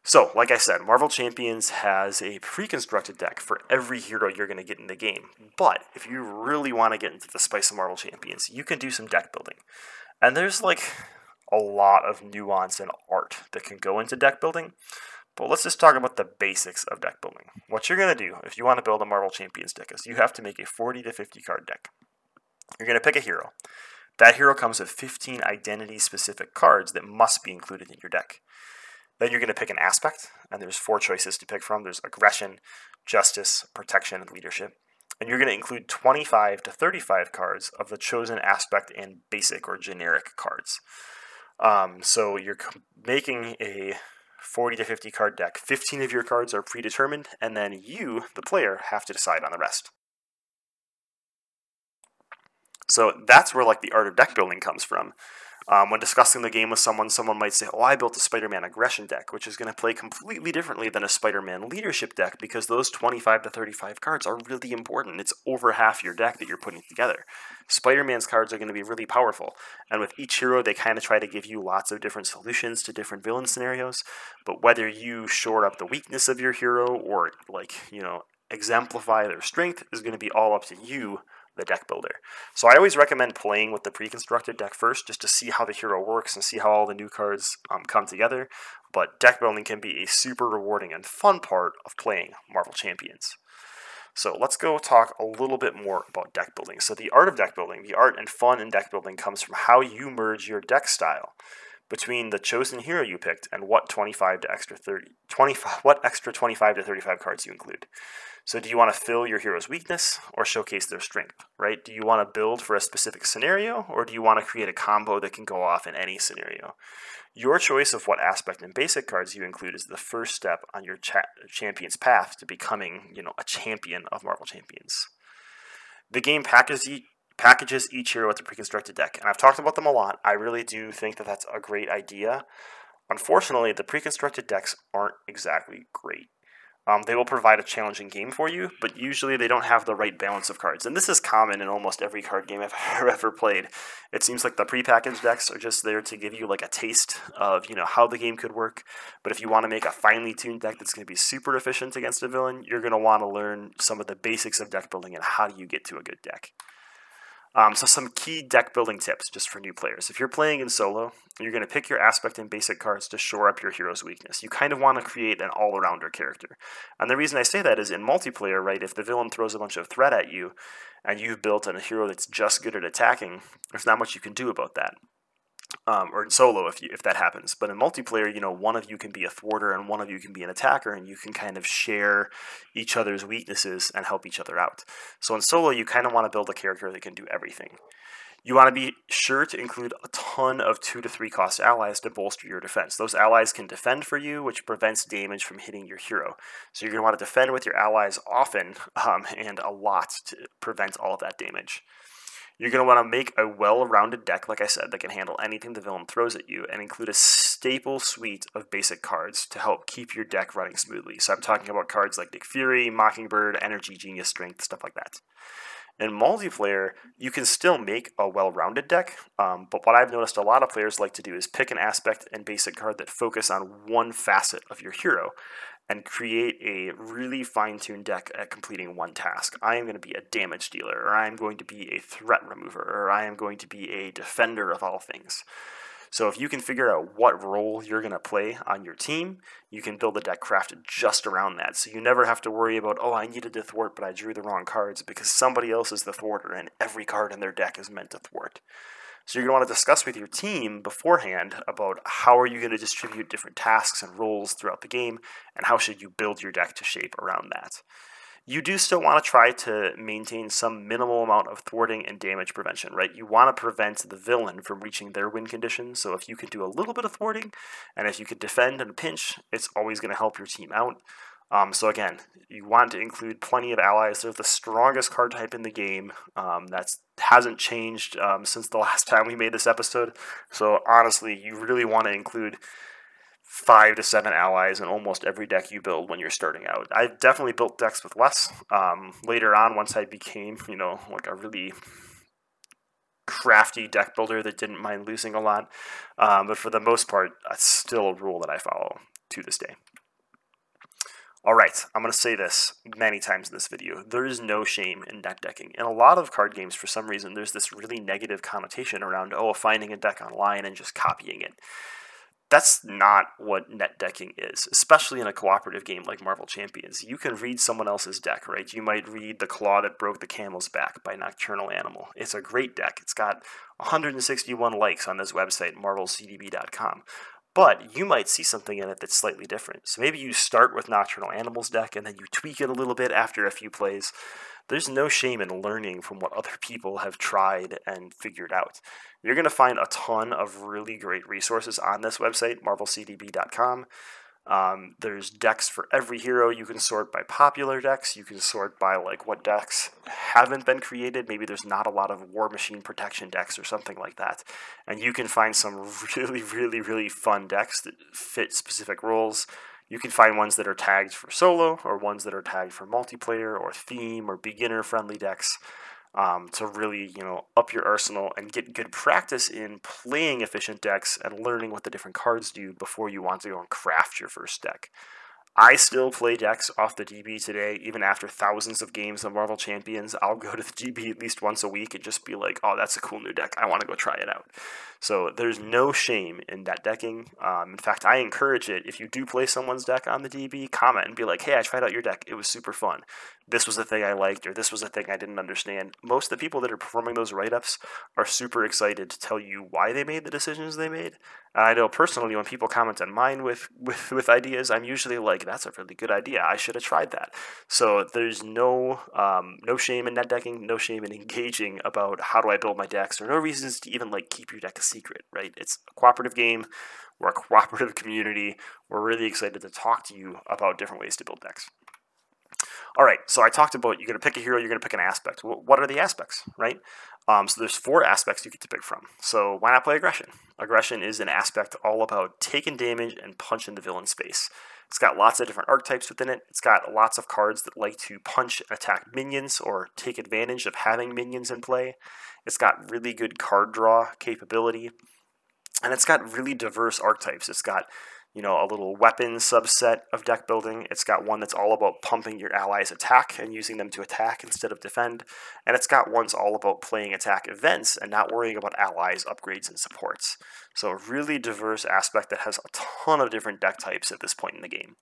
So, like I said, Marvel Champions has a pre constructed deck for every hero you're going to get in the game. But if you really want to get into the spice of Marvel Champions, you can do some deck building. And there's like a lot of nuance and art that can go into deck building. But let's just talk about the basics of deck building. What you're going to do if you want to build a Marvel Champions deck is you have to make a 40 to 50 card deck. You're going to pick a hero. That hero comes with 15 identity specific cards that must be included in your deck. Then you're going to pick an aspect, and there's four choices to pick from there's aggression, justice, protection, and leadership. And you're going to include 25 to 35 cards of the chosen aspect and basic or generic cards. Um, so you're making a 40 to 50 card deck. 15 of your cards are predetermined, and then you, the player, have to decide on the rest. So that's where like the art of deck building comes from. Um, when discussing the game with someone, someone might say, "Oh, I built a Spider-Man aggression deck, which is going to play completely differently than a Spider-Man leadership deck because those 25 to 35 cards are really important. It's over half your deck that you're putting together. Spider-Man's cards are going to be really powerful, and with each hero, they kind of try to give you lots of different solutions to different villain scenarios. But whether you shore up the weakness of your hero or like you know exemplify their strength is going to be all up to you the deck builder. So I always recommend playing with the pre-constructed deck first, just to see how the hero works and see how all the new cards um, come together. But deck building can be a super rewarding and fun part of playing Marvel Champions. So let's go talk a little bit more about deck building. So the art of deck building, the art and fun in deck building comes from how you merge your deck style between the chosen hero you picked and what 25 to extra 30 25 what extra 25 to 35 cards you include. So do you want to fill your hero's weakness or showcase their strength, right? Do you want to build for a specific scenario or do you want to create a combo that can go off in any scenario? Your choice of what aspect and basic cards you include is the first step on your cha- champion's path to becoming, you know, a champion of Marvel Champions. The game packages packages each hero with a pre-constructed deck, and I've talked about them a lot. I really do think that that's a great idea. Unfortunately, the pre-constructed decks aren't exactly great. Um, they will provide a challenging game for you, but usually they don't have the right balance of cards. And this is common in almost every card game I've (laughs) ever played. It seems like the prepackaged decks are just there to give you like a taste of you know how the game could work. But if you want to make a finely tuned deck that's going to be super efficient against a villain, you're going to want to learn some of the basics of deck building and how do you get to a good deck. Um, so some key deck building tips just for new players. If you're playing in solo, you're going to pick your aspect and basic cards to shore up your hero's weakness. You kind of want to create an all-arounder character. And the reason I say that is in multiplayer, right, if the villain throws a bunch of threat at you and you've built a hero that's just good at attacking, there's not much you can do about that um, or in solo if you, if that happens. But in multiplayer, you know, one of you can be a thwarter and one of you can be an attacker, and you can kind of share each other's weaknesses and help each other out. So in solo, you kind of want to build a character that can do everything. You want to be sure to include a ton of two to three cost allies to bolster your defense. Those allies can defend for you, which prevents damage from hitting your hero. So you're going to want to defend with your allies often (laughs) um, and a lot to prevent all of that damage. You're going to want to make a well rounded deck, like I said, that can handle anything the villain throws at you, and include a staple suite of basic cards to help keep your deck running smoothly. So I'm talking about cards like Nick Fury, Mockingbird, Energy, Genius, Strength, stuff like that. In multiplayer, you can still make a well rounded deck, um, but what I've noticed a lot of players like to do is pick an aspect and basic card that focus on one facet of your hero and create a really fine tuned deck at completing one task. I am going to be a damage dealer, or I am going to be a threat remover, or I am going to be a defender of all things. So if you can figure out what role you're going to play on your team, you can build a deck crafted just around that. So you never have to worry about, oh, I needed to thwart, but I drew the wrong cards because somebody else is the thwarter and every card in their deck is meant to thwart. So you're going to want to discuss with your team beforehand about how are you going to distribute different tasks and roles throughout the game, and how should you build your deck to shape around that. You do still want to try to maintain some minimal amount of thwarting and damage prevention, right? You want to prevent the villain from reaching their win condition. So if you can do a little bit of thwarting, and if you can defend and pinch, it's always going to help your team out. Um, so again, you want to include plenty of allies. They're the strongest card type in the game. Um, that hasn't changed um, since the (laughs) last time we made this episode. So honestly, you really want to include five to seven allies in almost every deck you build when you're starting out. I've definitely built decks with less. Um, later on, once I became, you know, like a really crafty deck builder that didn't mind losing a lot. Um, but for the most part, that's still a rule that I follow to this day. All right, I'm going to say this many times in this video. There is no shame in net decking. In a lot of card games, for some reason, there's this really negative connotation around, oh, finding a deck online and just copying it. That's not what net decking is, especially in a cooperative game like Marvel Champions. You can read someone else's deck, right? You might read The Claw That Broke the Camel's Back by Nocturnal Animal. It's a great deck. It's got 161 likes on this website, marvelcdb.com. But you might see something in it that's slightly different. So maybe you start with Nocturnal Animals deck and then you tweak it a little bit after a few plays. There's no shame in learning from what other (laughs) people have tried and figured out. You're going to find a ton of really great resources on this website, marvelcdb.com. Um, there's decks for every hero. You can sort by popular decks. You can sort by like what decks haven't been created. Maybe there's not a lot of War Machine protection decks or something like that. And you can find some (laughs) really, really, really fun decks that fit specific roles. You can find ones that are tagged for solo or ones that are tagged for multiplayer or theme or beginner friendly decks um, to really you know up your arsenal and get good practice in playing efficient decks and learning what the different cards do before you want to go and craft your first deck. I still play decks off the DB today, even after thousands of games of Marvel Champions. I'll go to the DB at least once a week and just be like, oh, that's a cool new deck. I want to go try it out. So there's no shame in net decking. Um, in fact, I encourage it. If you do play someone's deck on the DB, comment and be like, hey, I tried out your deck. It was super fun. This was the thing I liked or this was the thing I didn't understand. Most of the people that are performing those write ups are super excited to tell you why they made the decisions they made. And I know personally when people comment on mine with, (laughs) with, with ideas, I'm usually like, that's a really good idea. I should have tried that. So there's no um, no shame in net decking, no shame in (laughs) engaging about how do I build my decks, or no reasons to even like keep your deck a secret, right? It's a cooperative game. We're a cooperative (laughs) community. We're really excited to talk to you about different ways to build decks. All right, so I talked about you're going to pick a hero, you're going to pick an aspect. What are the aspects, right? Um, so there's four aspects you get to pick from. So why not play aggression? Aggression is an aspect all about taking damage and punching the villain's face. It's got lots of different archetypes within it. It's got lots of cards that like to punch and attack minions or take advantage of having minions in play. It's got really good card draw capability. And it's got really diverse archetypes. It's got you know, a little weapon subset of deck building. It's got one that's all about pumping your allies' attack and using them to attack instead of defend. And it's got ones all about playing attack events and not worrying about allies, upgrades, and supports. So a really diverse aspect that has a ton of different deck types at this point in the game.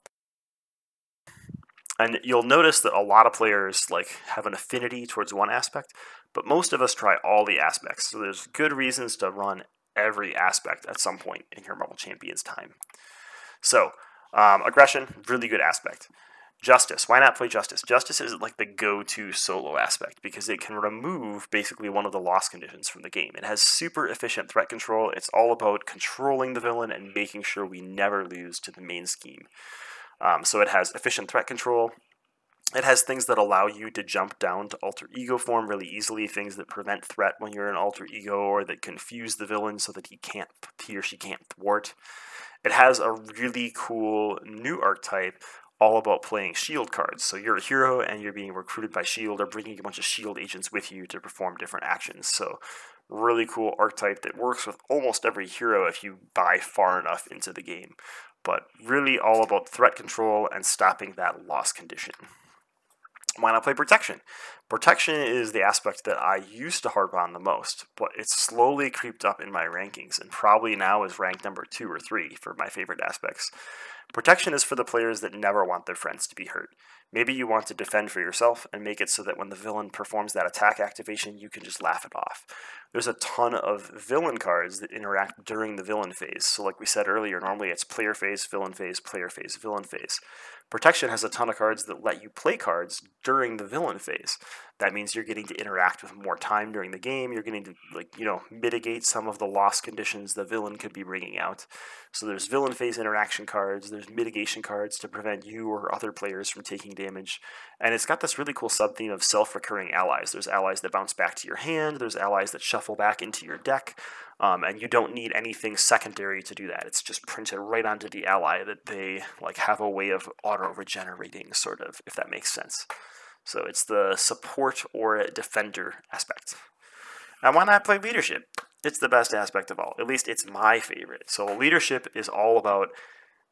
And you'll notice that a lot of players like have an affinity towards one aspect, but most of us try all the aspects. So there's good reasons to run every aspect at some point in your Marvel Champions time. So, um, aggression, really good aspect. Justice, why not play Justice? Justice is like the go to solo aspect because it can remove basically one of the loss conditions from the game. It has super efficient threat control. It's all about controlling the villain and making sure we never lose to the main scheme. Um, so it has efficient threat control. It has things that allow you to jump down to alter ego form really easily, things that prevent threat when you're in alter ego or that confuse the villain so that he can't he or she can't thwart. It has a really cool new archetype all about playing shield cards. So you're a hero and you're being recruited by shield or bringing a bunch of shield agents with you to perform different actions. So really cool archetype that works with almost every hero if you buy far enough into the game. But really all about threat control and stopping that loss condition why not play protection? Protection is the aspect that I used to harp on the most, but it's slowly creeped up in my rankings and probably now is ranked number two or three for my favorite aspects. Protection is for the players that never want their friends to be hurt. Maybe you want to defend for yourself and make it so that when the villain performs that attack activation, you can just laugh it off. There's a ton of villain cards that interact during the villain phase. So, like we said earlier, normally it's player phase, villain phase, player phase, villain phase. Protection has a ton of cards that let you play cards during the villain phase. That means you're getting to interact with more time during the game. You're getting to like you know mitigate some of the loss conditions the villain could be bringing out. So there's villain phase interaction cards. There's mitigation cards to prevent you or other players from taking damage. And it's got this really cool sub theme of self-recurring allies. There's allies that bounce back to your hand. There's allies that shuffle back into your deck. Um, and you don't need anything secondary to do that. It's just printed right onto the ally that they like have a way of auto regenerating, sort of, if that makes sense. So it's the support or defender aspect. And why not play leadership? It's the best aspect of all. At least it's my favorite. So leadership is all about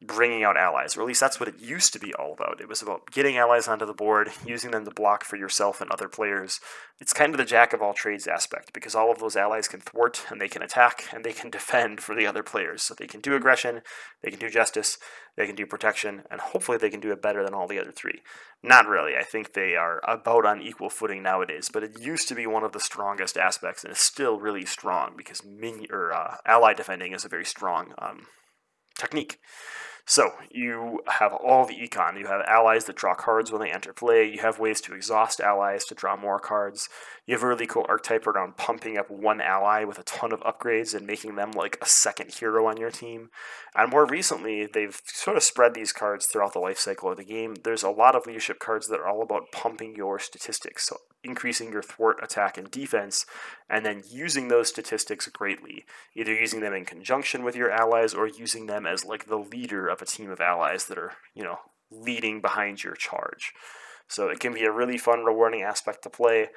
bringing out allies, or at least that's what it used to be all about. It was about getting allies onto the board, using them to block for yourself and other players. It's kind of the jack of all trades aspect because all of those allies can thwart and they can attack and they can (laughs) defend for the other players. So they can do aggression, they can do justice, they can do protection, and hopefully they can do it better than all the other three. Not really. I think they are about on equal footing nowadays, but it used to be one of the strongest aspects and it's still really strong because min- or, uh, ally defending is a very strong um, technique. So you have all the econ. You have allies that draw cards when they enter play. You have ways to exhaust allies to draw more cards. You have a really cool archetype around pumping up one ally with a ton of upgrades and making them like a second hero on your team. And more recently, they've sort of spread these cards throughout the life cycle of the game. There's a lot of leadership cards that are all about pumping your statistics, so increasing your thwart attack and defense, and then using those statistics greatly, either using them in conjunction with your allies or using them as like the leader of a team of allies that are, you know, leading behind your charge. So it can be a really fun, rewarding aspect to play.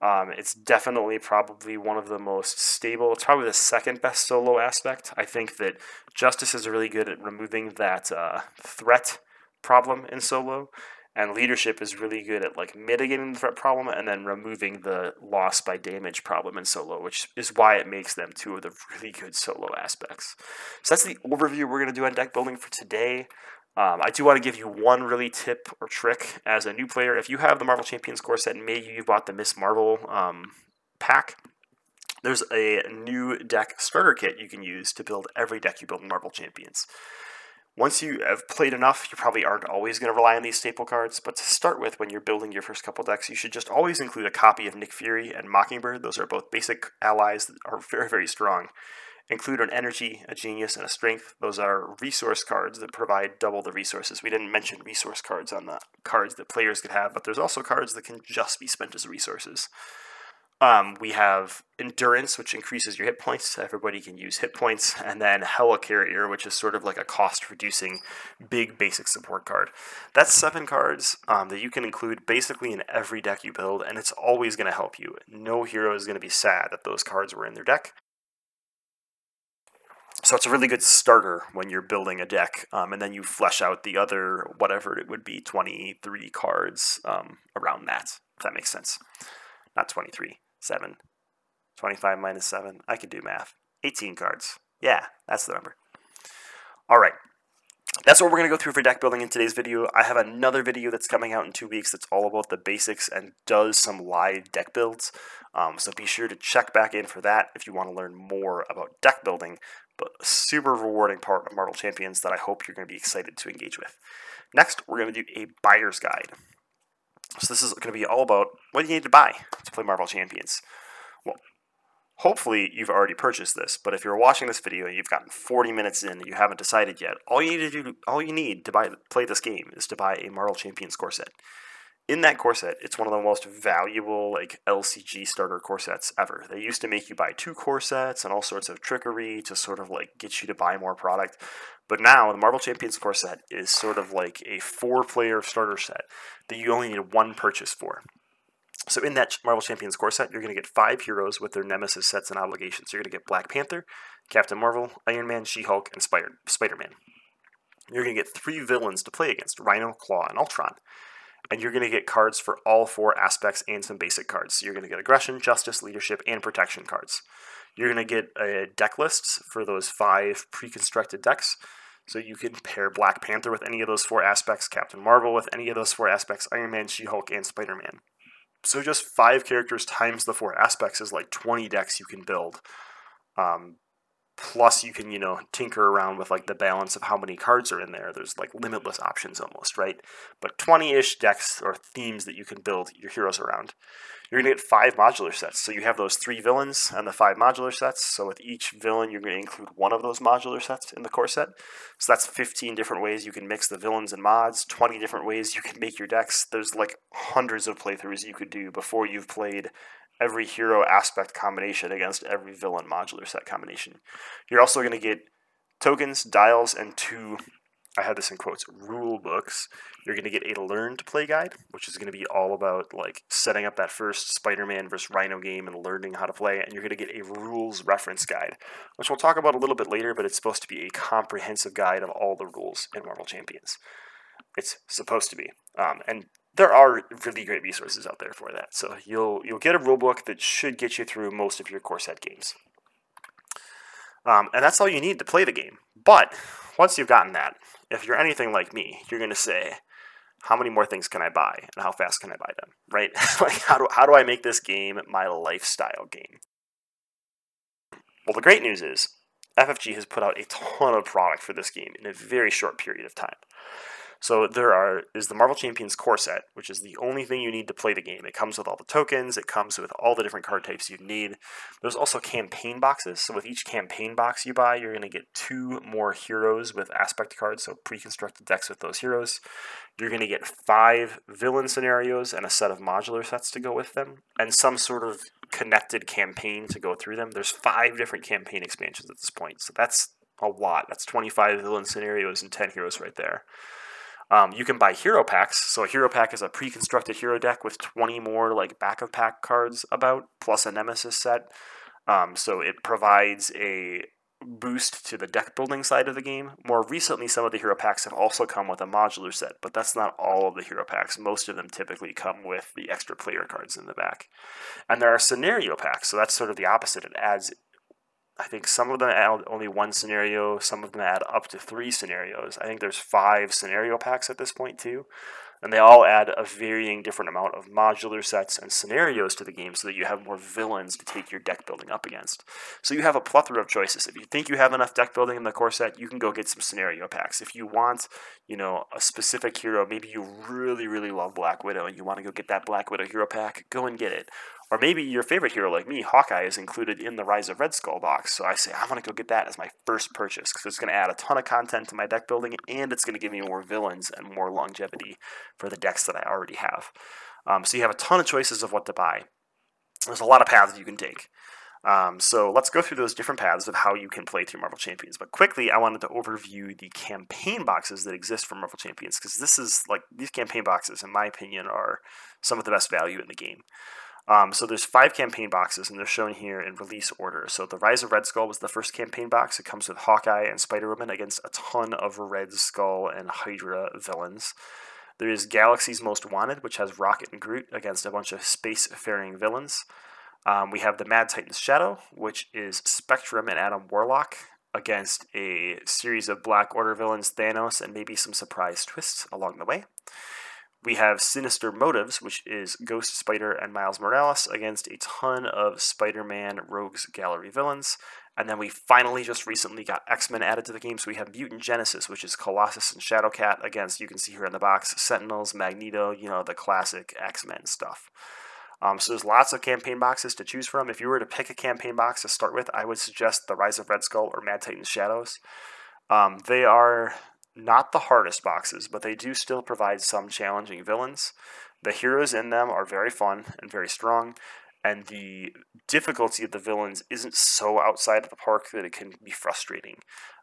Um, it's definitely probably one of the most stable. It's probably the second best solo aspect. I think that Justice is really good at removing that uh, threat problem in solo, and Leadership is really good at like mitigating the threat problem and then removing the loss by damage problem in solo, which is why it makes them two of the (laughs) really good solo aspects. So that's the overview we're going to do on deck building for today. Um, I do want to give you one really tip or trick as a new player. If you have the Marvel Champions core set and maybe you bought the Miss Marvel um, pack, there's a new deck starter kit you can use to build every deck you build in Marvel Champions. Once you have played enough, you probably aren't always going to rely on these staple cards, but to start with, when you're building your first couple decks, you should just always include a copy of Nick Fury and Mockingbird. Those are both basic allies that are very, very strong. Include an energy, a genius, and a strength. Those are resource cards that provide double the resources. We didn't mention resource cards on the cards that players could have, but there's also cards that can just be spent as resources. Um, we have endurance, which increases your hit points. Everybody can use hit points, and then helicarrier, which is sort of like a cost-reducing, big basic support card. That's seven cards um, that you can include basically in every deck you build, and it's always going to help you. No hero is going to be sad that those cards were in their deck. So it's a really good starter when you're building a deck, um, and then you flesh out the other whatever it would be, 23 cards um, around that. If that makes sense. Not 23. 7. 25 minus 7. I can do math. 18 cards. Yeah, that's the number. All right. That's what we're going to go through for deck building in today's video. I have another video that's coming out in two weeks that's all about the basics and does some live deck builds. Um, so be sure to check back in for that if you want to learn more about deck building, but a super rewarding part of Marvel Champions that I hope you're going to be excited to engage with. Next, we're going to do a buyer's guide. So this is going to be all about what do you need to buy to play Marvel Champions. Well, hopefully you've already purchased this, but if you're watching this video and you've gotten 40 minutes in and you haven't decided yet, all you need to do, all you need to buy play this game is to buy a Marvel Champions core set. In that core set, it's one of the most valuable like LCG starter core sets ever. They used to make you buy two core sets and all sorts of trickery to sort of like get you to buy more product. But now the Marvel Champions core set is sort of like a four player starter set that you only need one purchase for. So in that Marvel Champions core set, you're going to get five heroes with their nemesis sets and obligations. You're going to get Black Panther, Captain Marvel, Iron Man, She-Hulk, and Spider- Spider-Man. You're going to get three villains to play against, Rhino, Claw, and Ultron. And you're going to get cards for all four aspects and some basic cards. So you're going to get aggression, justice, leadership, and protection cards. You're going to get a deck lists for those five pre-constructed decks. So you can pair Black Panther with any of those four aspects, Captain Marvel with any of those four aspects, Iron Man, She Hulk, and Spider Man. So just five characters times the four aspects is like 20 decks you can build. Um, plus you can you know tinker around with like the balance of how many cards are in there. There's like limitless options almost right? But 20-ish decks or themes that you can build your heroes around. You're going to get five modular sets. So you have those three villains and the five modular sets. So with each villain you're going to include one of those modular sets in the core set. So that's 15 different ways you can mix the villains and mods 20 different ways you can make your decks. There's like hundreds of playthroughs you could do before you've played every hero aspect combination against every villain modular set combination. You're also going to get tokens, dials, and two, I have this in quotes, rule books. You're going to get a learn to play guide, which is going to be all about like setting up that first Spider-Man versus Rhino game and learning how to play. And you're going to get a rules reference guide, which we'll talk about a little bit later, but it's supposed to be a comprehensive guide of all the rules in Marvel Champions. It's supposed to be. Um, and there are really great resources out there for that. So you'll you'll get a rulebook that should get you through most of your core set games. Um, and that's all you need to play the game. But once you've gotten that, if you're anything like me, you're going to say, how many more things can I buy and how fast can I buy them, right? (laughs) like how do, how do I make this game my lifestyle game? Well, the great news is FFG has put out a ton of product for this game in a very short period of time. So there are is the Marvel Champions core set, which is the only thing you need to play the game. It comes with all the tokens, it comes with all the different card types you need. There's also campaign boxes. So with each campaign box you buy, you're going to get two more heroes with aspect cards, so pre-constructed decks with those heroes. You're going to get five villain scenarios and a set of modular sets to go with them, and some sort of connected campaign to go through them. There's five different campaign expansions at this point, so that's a lot. That's 25 villain scenarios and 10 heroes right there. Um, you can buy hero packs. So a hero pack is a pre-constructed hero deck with 20 more like back of pack cards about, plus a nemesis set. Um, so it provides a boost to the deck building side of the game. More recently, some of the hero packs have also come with a modular set, but that's not all of the hero packs. Most of them typically come with the extra player cards in the back. And there are scenario packs, so that's sort of the opposite. It adds I think some of them add only one scenario, some of them add up to three scenarios. I think there's five scenario packs at this point, too and they all add a varying different amount of modular sets and scenarios to the game so that you have more villains to take your deck building up against. So you have a plethora of choices. If you think you have enough deck building in the core set, you can go get some scenario packs. If you want, you know, a specific hero, maybe you really, really love Black Widow and you want to go get that Black Widow hero pack, go and get it. Or maybe your favorite hero, like me, Hawkeye, is included in the Rise of Red Skull box. So I say, I want to go get that as my first purchase because it's going to add a ton of content to my deck building and it's going to give me more villains and more longevity for the decks that I already have. Um, so you have a ton of choices of what to buy. There's a lot of paths you can take. Um, so let's go through those different paths of how you can play through Marvel Champions. But quickly, I wanted to overview the campaign boxes that exist for Marvel Champions because this is like these campaign boxes, in my opinion, are some of the best value in the game. Um, so there's five campaign boxes, and they're shown here in release order. So the Rise of Red Skull was the first campaign box. It comes with Hawkeye and Spider-Woman against a ton of Red Skull and Hydra villains. There is Galaxy's Most Wanted, which has Rocket and Groot against a bunch of space-faring villains. Um, we have the Mad Titan's Shadow, which is Spectrum and Adam Warlock against a series of Black Order villains, Thanos, and maybe some surprise twists along the way. We have Sinister Motives, which is Ghost Spider and Miles Morales against a ton of Spider Man Rogues Gallery villains. And then we finally just recently got X Men added to the game. So we have Mutant Genesis, which is Colossus and Shadowcat against, you can see here in the box, Sentinels, Magneto, you know, the classic X Men stuff. Um, so there's lots of campaign boxes to choose from. If you were to pick a campaign box to start with, I would suggest the Rise of Red Skull or Mad Titan's Shadows. Um, they are not the hardest boxes, but they do still provide some challenging villains. The heroes in them are very fun and very strong, and the difficulty of the villains isn't so outside of the park that it can be frustrating.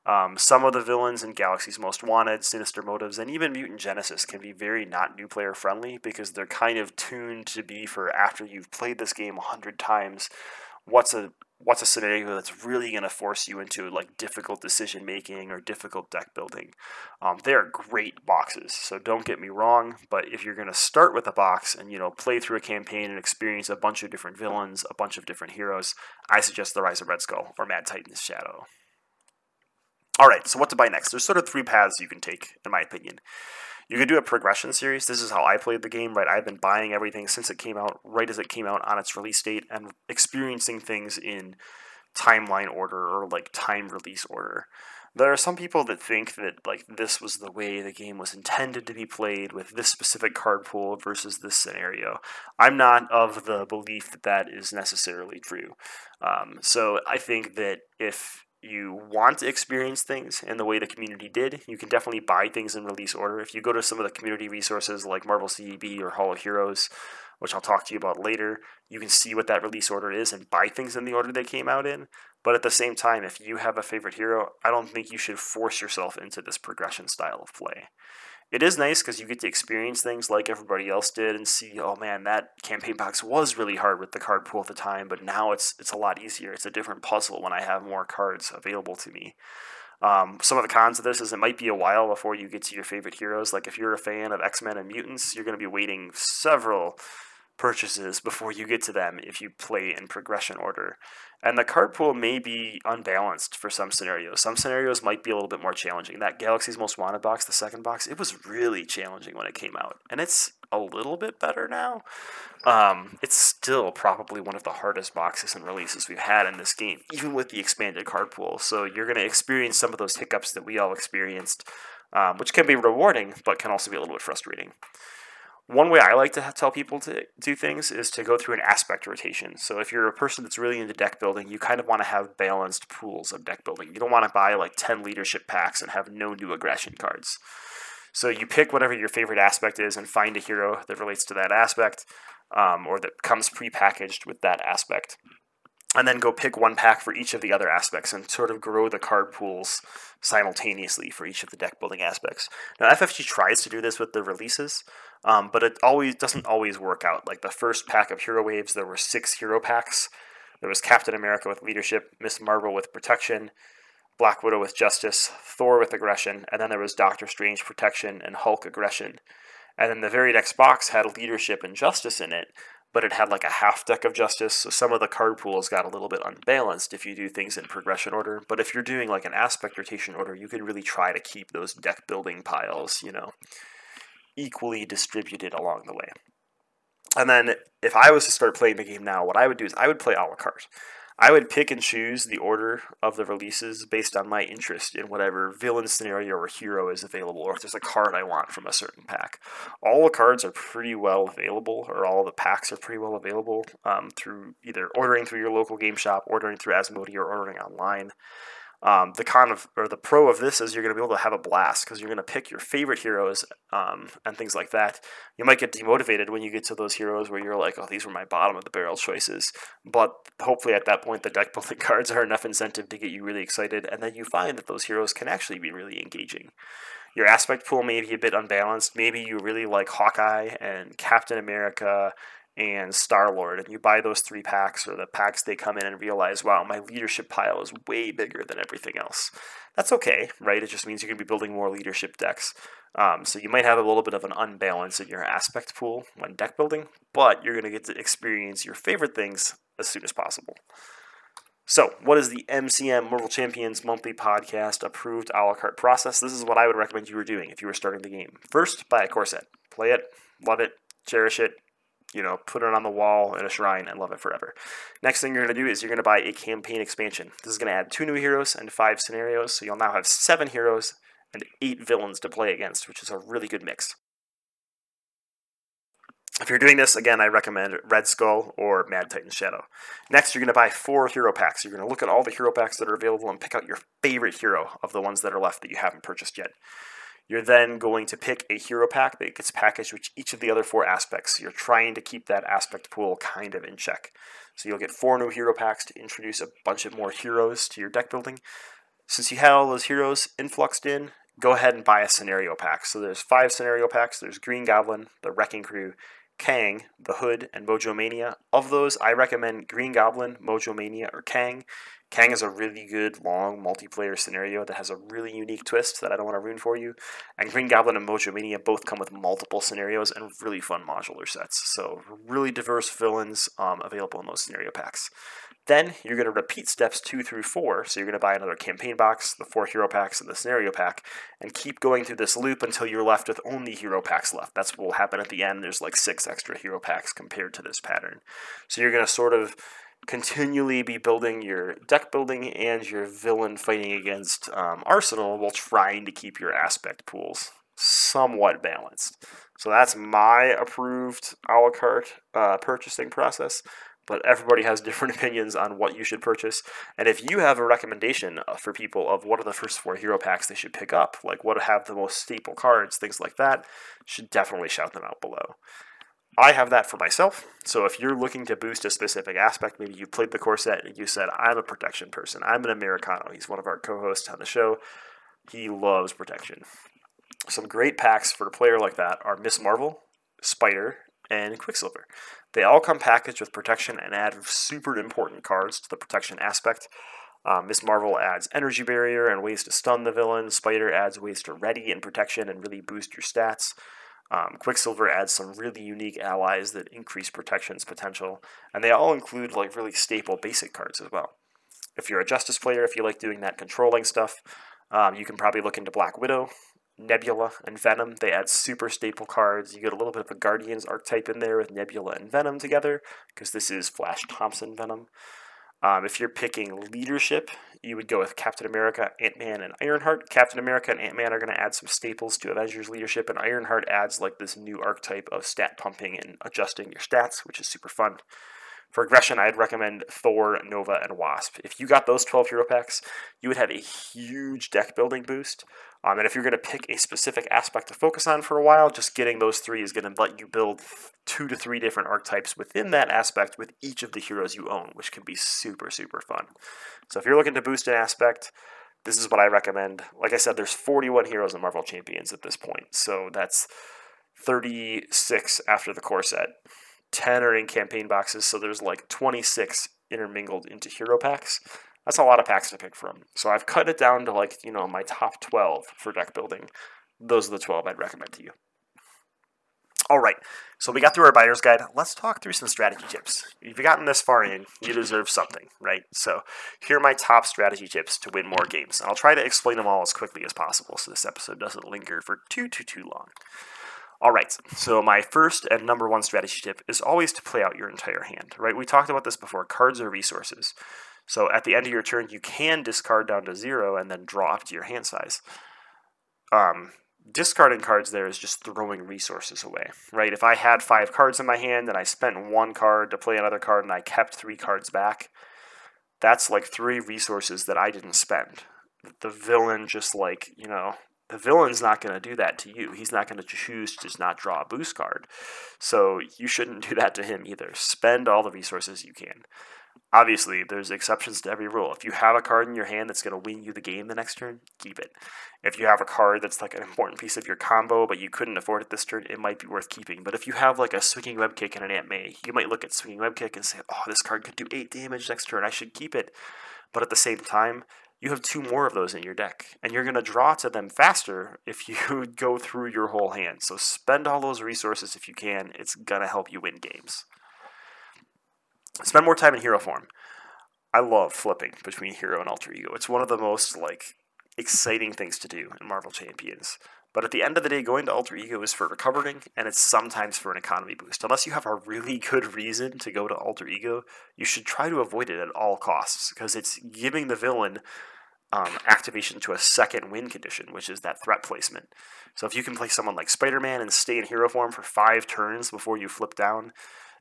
Um, some of the villains in Galaxy's Most Wanted, Sinister Motives, and even Mutant Genesis can be very not new player friendly because they're kind of tuned to be for after you've played this game a hundred times. What's a what's a scenario that's really going to force you into like difficult decision making or difficult deck building. Um, they are great boxes, so don't get me wrong. But if you're going to start with a box and you know play through a campaign and experience a bunch of different villains, a bunch of different heroes, I suggest the Rise of Red Skull or Mad Titan's Shadow. All right, so what to buy next? There's sort of three paths you can take, in my opinion. You could do a progression series. This is how I played the game, right? I've been buying everything since it came out, right as it came out on its release date, and experiencing things in timeline order or like time release order. There are some people that think that like this was the way the game was intended to be played with this specific card pool versus this scenario. I'm not of the belief that that is necessarily true. Um, so I think that if you want to experience things in the way the community did, you can definitely buy things in release order. If you go to some of the community resources like Marvel CDB or Hall of Heroes, which I'll talk to you about later, you can see what that release order is and buy things in the order they came out in. But at the same time, if you have a favorite hero, I don't think you should force yourself into this progression style of play it is nice because you get to experience things like everybody else did and see, oh man, that campaign box was really hard with the card pool at the time, but now it's it's a lot easier. It's a different puzzle when I have more cards available to me. Um, some of the cons of this is it might be a while before you get to your favorite heroes. Like if you're a fan of X Men and mutants, you're going to be waiting several purchases before you get to them if you play in progression order. And the card pool may be unbalanced for some scenarios. Some scenarios might be a little bit more challenging. That Galaxy's Most Wanted box, the second box, it was really challenging when it came out. And it's a little bit better now. Um, it's still probably one of the hardest boxes and releases we've had in this game, even with the expanded card pool. So you're going to experience some of those hiccups that we all experienced, um, which can be rewarding, but can also be a little bit frustrating. One way I like to tell people to do things is to go through an aspect rotation. So if you're a person that's really into deck building, you kind of want to have balanced pools of deck building. You don't want to buy like 10 leadership packs and have no new aggression cards. So you pick whatever your favorite aspect is and find a hero that relates to that aspect um, or that comes prepackaged with that aspect and then go pick one pack for each of the other aspects and sort of grow the card pools simultaneously for each of the deck building aspects. Now, FFG tries to do this with the releases, um, but it always doesn't always work out. Like the first pack of Hero Waves, there were six hero packs. There was Captain America with leadership, Miss Marvel with protection, Black Widow with justice, Thor with aggression, and then there was Doctor Strange protection and Hulk aggression. And then the very next box had leadership and justice in it, but it had like a half deck of Justice, so some of the card pools got a little bit unbalanced if you do things in progression order. But if you're doing like an aspect rotation order, you can really try to keep those deck building piles, you know, equally distributed along the way. And then if I was to start playing the game now, what I would do is I would play a la carte. I would pick and choose the order of the releases based on my interest in whatever villain scenario or hero is available, or if there's a card I want from a certain pack. All the cards are pretty well available, or all the packs are pretty well available um, through either ordering through your local game shop, ordering through Asmodee, or ordering online. Um, the con of or the pro of this is you're going to be able to have a blast because you're going to pick your favorite heroes um, and things like that. You might get demotivated when you get to those heroes where you're like, oh, these were my bottom of the barrel choices. But hopefully at that point, the deck building (laughs) cards are enough incentive to get you really excited, and then you find that those heroes can actually be really engaging. Your aspect pool may be a bit unbalanced. Maybe you really like Hawkeye and Captain America and Star Lord, and you buy those three packs or the packs they come in and realize, wow, my leadership pile is way bigger than everything else. That's okay, right? It just means you're going to be building more leadership decks. Um, so you might have a little bit of an unbalance in your aspect pool when deck building, but you're going to get to experience your favorite things as soon as possible. So, what is the MCM Marvel Champions monthly podcast approved a la carte process? This is what I would recommend you were doing if you were starting the game. First, buy a core set. Play it, love it, cherish it, you know, put it on the wall in a shrine and love it forever. Next thing you're going to do is you're going to buy a campaign expansion. This is going to add two new heroes and five scenarios, so you'll now have seven heroes and eight villains to play against, which is a really good mix. If you're doing this, again, I recommend Red Skull or Mad Titan Shadow. Next, you're going to buy four hero packs. You're going to look at all the hero packs that are available and pick out your favorite hero of the ones that are left that you haven't purchased yet. You're then going to pick a hero pack that gets packaged with each of the other four aspects. You're trying to keep that aspect pool kind of in check. So you'll get four new hero packs to introduce a bunch of more heroes to your deck building. Since you had all those heroes influxed in, go ahead and buy a scenario pack. So there's five scenario packs. There's Green Goblin, the Wrecking Crew, Kang, the Hood, and Mojo Mania. Of those, I recommend Green Goblin, Mojo Mania, or Kang. Kang is a really good long multiplayer scenario that has a really unique twist that I don't want to ruin for you. And Green Goblin and Mojo Mania both come with multiple scenarios and really fun modular sets. So really diverse villains um, available in those scenario packs. Then you're going to repeat steps two through four. So you're going to buy another campaign box, the four hero packs, and the scenario pack, and keep going through this loop until you're left with only hero packs left. That's what will happen at the end. There's like six extra hero packs compared to this pattern. So you're going to sort of continually be building your deck building and your villain fighting against um, arsenal while trying to keep your aspect pools somewhat balanced. So that's my approved a la carte uh, purchasing process. But everybody has (laughs) different opinions on what you should purchase. And if you have a recommendation uh, for people of what are the first four hero packs they should pick up, like what have the most staple cards, things like that, should definitely shout them out below. I have that for myself. So if you're looking to boost a specific aspect, maybe you played the core set and you said, I'm a protection person. I'm an Americano. He's one of our co hosts on the show. He loves protection. Some great packs for a player like that are Miss Marvel, Spider, and Quicksilver. They all come packaged with protection and add super important cards to the protection aspect. Um, Miss Marvel adds energy barrier and ways to stun the villain. Spider adds ways to ready and protection and really boost your stats. Um, Quicksilver adds some really unique allies that increase protection's potential, and they all include like really staple basic cards as well. If you're a Justice player, if you like doing that controlling stuff, um, you can probably look into Black Widow, Nebula, and Venom. They add super staple cards. You get a little bit of a Guardians archetype in there with Nebula and Venom together, because this is Flash Thompson Venom. Um, if you're picking leadership, you would go with Captain America, Ant Man, and Ironheart. Captain America and Ant Man are going to add some staples to Avengers leadership, and Ironheart adds like this new archetype of stat pumping and adjusting your stats, which is super fun. For aggression, I'd recommend Thor, Nova, and Wasp. If you got those 12 hero packs, you would have a huge deck building boost. Um, and if you're going to pick a specific aspect to focus on for a while, just getting those three is going to let you build two to three different archetypes within that aspect with each of the heroes you own, which can be super, super fun. So if you're looking to boost an aspect, this is what I recommend. Like I said, there's 41 heroes in Marvel Champions at this point, so that's 36 after the core set. 10 are in campaign boxes, so there's like 26 intermingled into hero packs. That's a lot of packs to pick from. So I've cut it down to like, you know, my top 12 for deck building. Those are the 12 I'd recommend to you. All right, so we got through our buyer's guide. Let's talk through some strategy tips. If you've gotten this far in, you deserve something, right? So here are my top strategy tips to win more games. And I'll try to explain them all as quickly as possible so this episode doesn't linger for too, too, too long. All right, so my first and number one strategy tip is always to play out your entire hand, right? We talked about this before. Cards are resources. So at the end of your turn, you can discard down to zero and then draw up to your hand size. Um, discarding cards there is just throwing resources away, right? If I had five cards in my hand and I spent one card to play another card and I kept three cards back, that's like three resources that I didn't spend. The villain just like, you know, the villain's not going to do that to you. He's not going to choose to just not draw a boost card. So you shouldn't (laughs) do that to him either. Spend all the resources you can. Obviously, there's exceptions to every rule. If you have a card in your hand that's going to win you the game the next turn, keep it. If you have a card that's like an important piece of your combo, but you couldn't afford it this turn, it might be worth keeping. But if you have like a swinging web kick and an Aunt May, you might look at swinging web kick and say, "Oh, this card could do eight damage next turn. I should keep it." But at the same time, you have two more of those in your deck, and you're going to draw to them faster if you (laughs) go through your whole hand. So spend all those resources if you can. It's going to help you win games. Spend more time in hero form. I love flipping between hero and alter ego. It's one of the most like exciting things to do in Marvel Champions. But at the end of the day, going to alter ego is for recovering, and it's sometimes for an economy boost. Unless you have a really (laughs) good reason to go to alter ego, you should try to avoid it at all costs because it's giving the villain um, activation to a second win condition, which is that threat placement. So if you can play someone like Spider Man and stay in hero form for five turns before you flip down,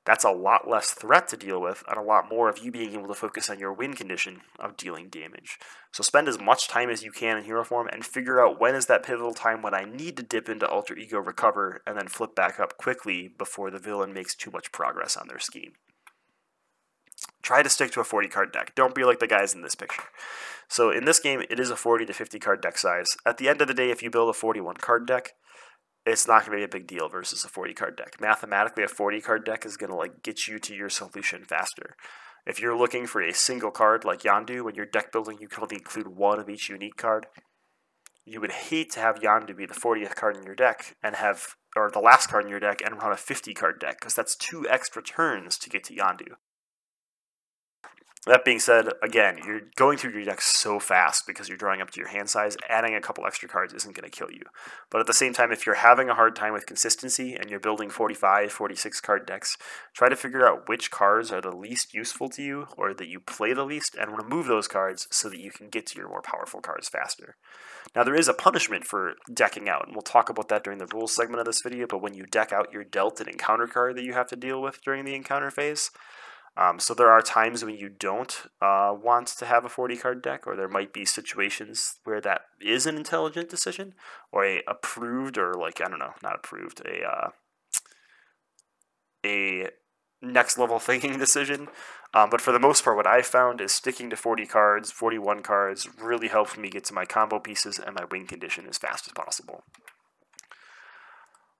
that's a lot less threat to deal with and a lot more of you being able to focus on your win condition of dealing damage. So spend as much time as you can in hero form and figure out when is that pivotal time when I need to dip into alter ego recover and then flip back up quickly before the villain makes too much progress on their scheme. Try to stick to a 40 card deck. Don't be like the guys in this picture. So in this game, it is a 40 to 50 card deck size. At the end of the day, if you build a 41 card deck, it's not going to be a big deal versus a 40 card deck. Mathematically, a 40 card deck is going to like get you to your solution faster. If you're looking for a single card like Yondu, when you're deck building, you can only include one of each unique card. You would hate to have Yondu be the 40th card in your deck and have, or the last card in your deck and run a 50 card deck, because that's two extra turns to get to Yondu. That being said, again, you're going through your deck so fast because you're drawing up to your hand size. Adding a couple extra cards isn't going to kill you. But at the same time, if you're having a hard time with consistency and you're building 45, 46 card decks, try to figure out which cards are the least useful to you or that you play the least and remove those cards so that you can get to your more powerful cards faster. Now, there is a punishment for decking out, and we'll talk about that during the rules segment of this video. But when you deck out, you're dealt an encounter card that you have to deal with during the encounter phase. Um, so there are times when you don't uh, want to have a 40 card deck, or there might be situations where that is an intelligent decision, or a approved, or like I don't know, not approved, a uh, a next level (laughs) thinking decision. Um, but for the most part, what I found is sticking to 40 cards, 41 cards, really helps me get to my combo pieces and my win condition as fast as possible.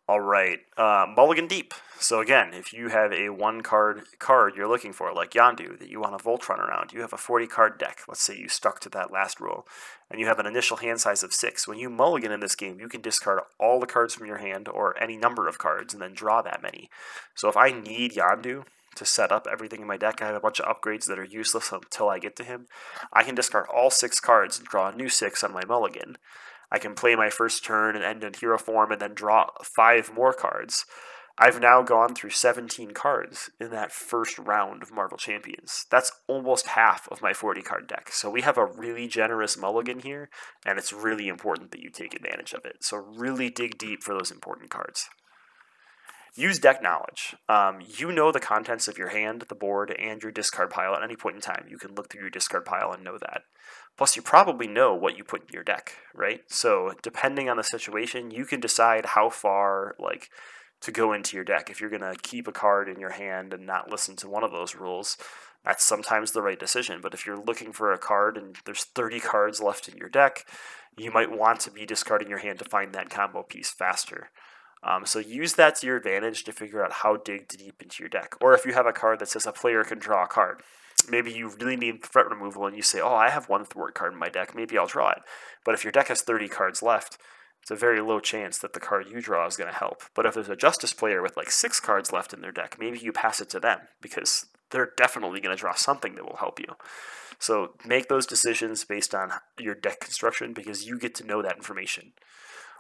All right, uh, Mulligan Deep. So again, if you have a one card card you're looking for, like Yondu, that you want to Voltron around, you have a 40 card deck. Let's say you stuck to that last rule, and you have an initial hand size of six. When you mulligan in this game, you can discard all the cards from your hand or any number of cards and then draw that many. So if I need Yondu to set up everything in my deck, I have a bunch of upgrades that are useless until I get to him. I can discard all six cards and draw a new six on my mulligan. I can play my first turn and end in hero form and then draw five more cards. I've now gone through 17 cards in that first round of Marvel Champions. That's almost half of my 40 card deck. So we have a really generous mulligan here, and it's really important that you take advantage of it. So really dig deep for those important cards. Use deck knowledge. Um, you know the contents of your hand, the board, and your discard pile at any point in time. You can look through your discard pile and know that. Plus, you probably know what you put in your deck, right? So, depending on the situation, you can decide how far, like, to go into your deck. If you're going to keep a card in your hand and not listen to one of those rules, that's sometimes the right decision. But if you're looking for a card and there's 30 cards left in your deck, you might want to be discarding your hand to find that combo piece faster. Um, so use that to your advantage to figure out how dig deep into your deck. Or if you have a card that says a player can draw a card, maybe you really need threat removal and you say, oh, I have one thwart card in my deck, maybe I'll draw it. But if your deck has 30 cards left, it's a very low chance that the card you draw is going to help. But if there's a Justice player with like six cards left in their deck, maybe you pass it to them because they're definitely going to draw something that will help you. So make those decisions based on your deck construction because you get to know that information.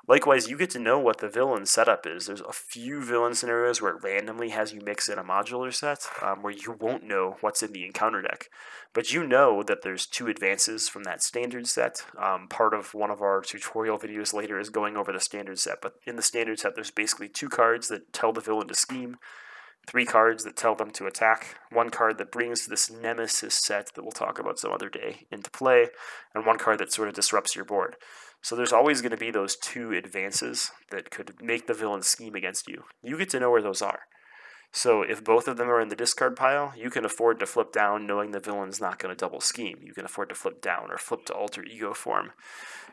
Likewise, you get to know what the villain setup is. There's a few villain scenarios where it randomly has you mix in a modular set um, where you won't know what's in the encounter deck. But you know that there's two advances from that standard set. Um, part of one of our tutorial videos later is going over the standard set. But in the standard set, there's basically two cards that tell the villain to scheme, three cards that tell them to attack, one card that brings this nemesis set that we'll talk about some other day into play, and one card that sort of disrupts your board. So there's always going to be those two advances that could make the villain scheme against you. You get to know where those are. So if both of them are in the discard pile, you can afford to flip down knowing the villain's not going to double scheme. You can afford to flip down or flip to alter ego form.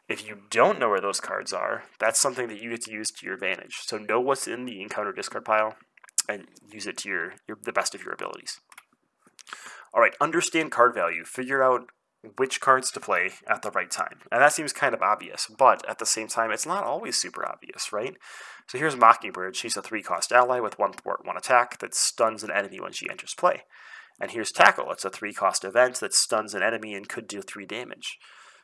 If you don't know where those cards are, that's something that you get to use to your advantage. So know what's in the encounter discard pile and use it to your, your the best of your abilities. All right, understand card value. Figure out which cards to play at the right time. And that seems kind of obvious, but at the same time, it's not always super obvious, right? So here's Mockingbird. She's a three cost ally with one thwart, one attack that stuns an enemy when she enters play. And here's Tackle. It's a three cost event that stuns an enemy and could do three damage.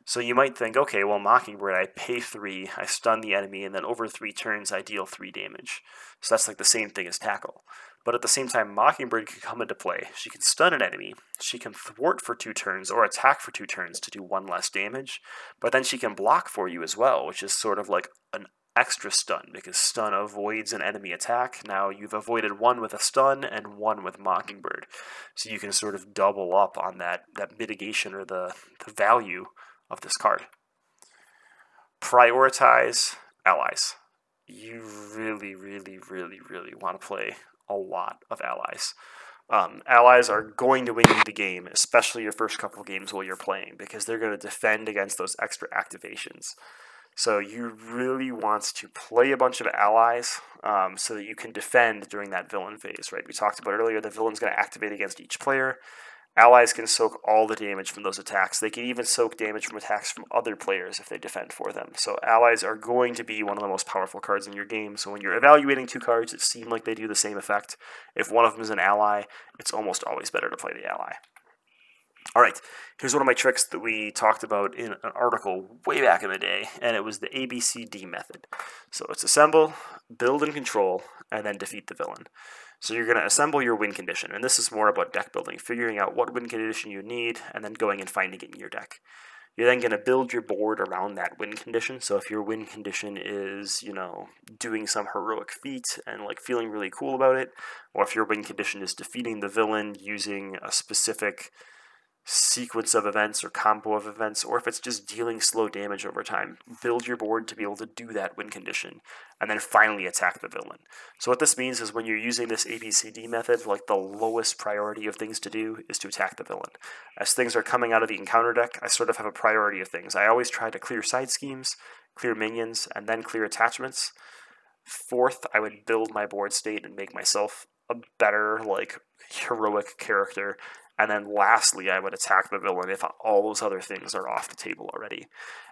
So you might think, okay, well, Mockingbird, I pay three, I stun the enemy, and then over three turns, I deal three damage. So that's like the same thing as Tackle. But at the same time, Mockingbird can come into play. She can stun an enemy, she can thwart for two turns or attack for two turns to do one less damage, but then she can block for you as well, which is sort of like an extra stun because stun avoids an enemy attack. Now you've avoided one with a stun and one with Mockingbird. So you can sort of double up on that, that mitigation or the, the value of this card. Prioritize allies. You really, really, really, really want to play a lot of allies. Um, allies are going to win you the game, especially your first couple games while you're playing, because they're going to defend against those extra activations. So you really want to play a bunch of allies um, so that you can defend during that villain phase, right? We talked about earlier, the villain's going to activate against each player. Allies can soak all the damage from those attacks. They can even soak damage from attacks from other players if they defend for them. So allies are going to be one of the most powerful cards in your game. So when you're evaluating two cards that seem like they do the same effect, if one of them is an ally, it's almost always better to play the ally. All right, here's one of my tricks that we talked about in an article way back in the day, and it was the ABCD method. So it's assemble, build and control, and then defeat the villain. So you're going to assemble your win condition, and this is more about deck building, figuring out what win condition you need, and then going and finding it in your deck. You're then going to build your board around that win condition. So if your win condition is, you know, doing some heroic feat and like feeling really cool about it, or if your win condition is defeating the villain using a specific sequence of events or combo of events, or if it's just dealing slow damage over time. Build your board to be able to do that win condition, and then finally attack the villain. So what this means is when you're using this ABCD method, like the lowest priority of things to do is to attack the villain. As things are coming out of the encounter deck, I sort of have a priority of things. I always try to clear side schemes, clear minions, and then clear attachments. Fourth, I would build my board state and make myself a better, like, heroic character and then lastly, I would attack the villain if all those other things are off the table already.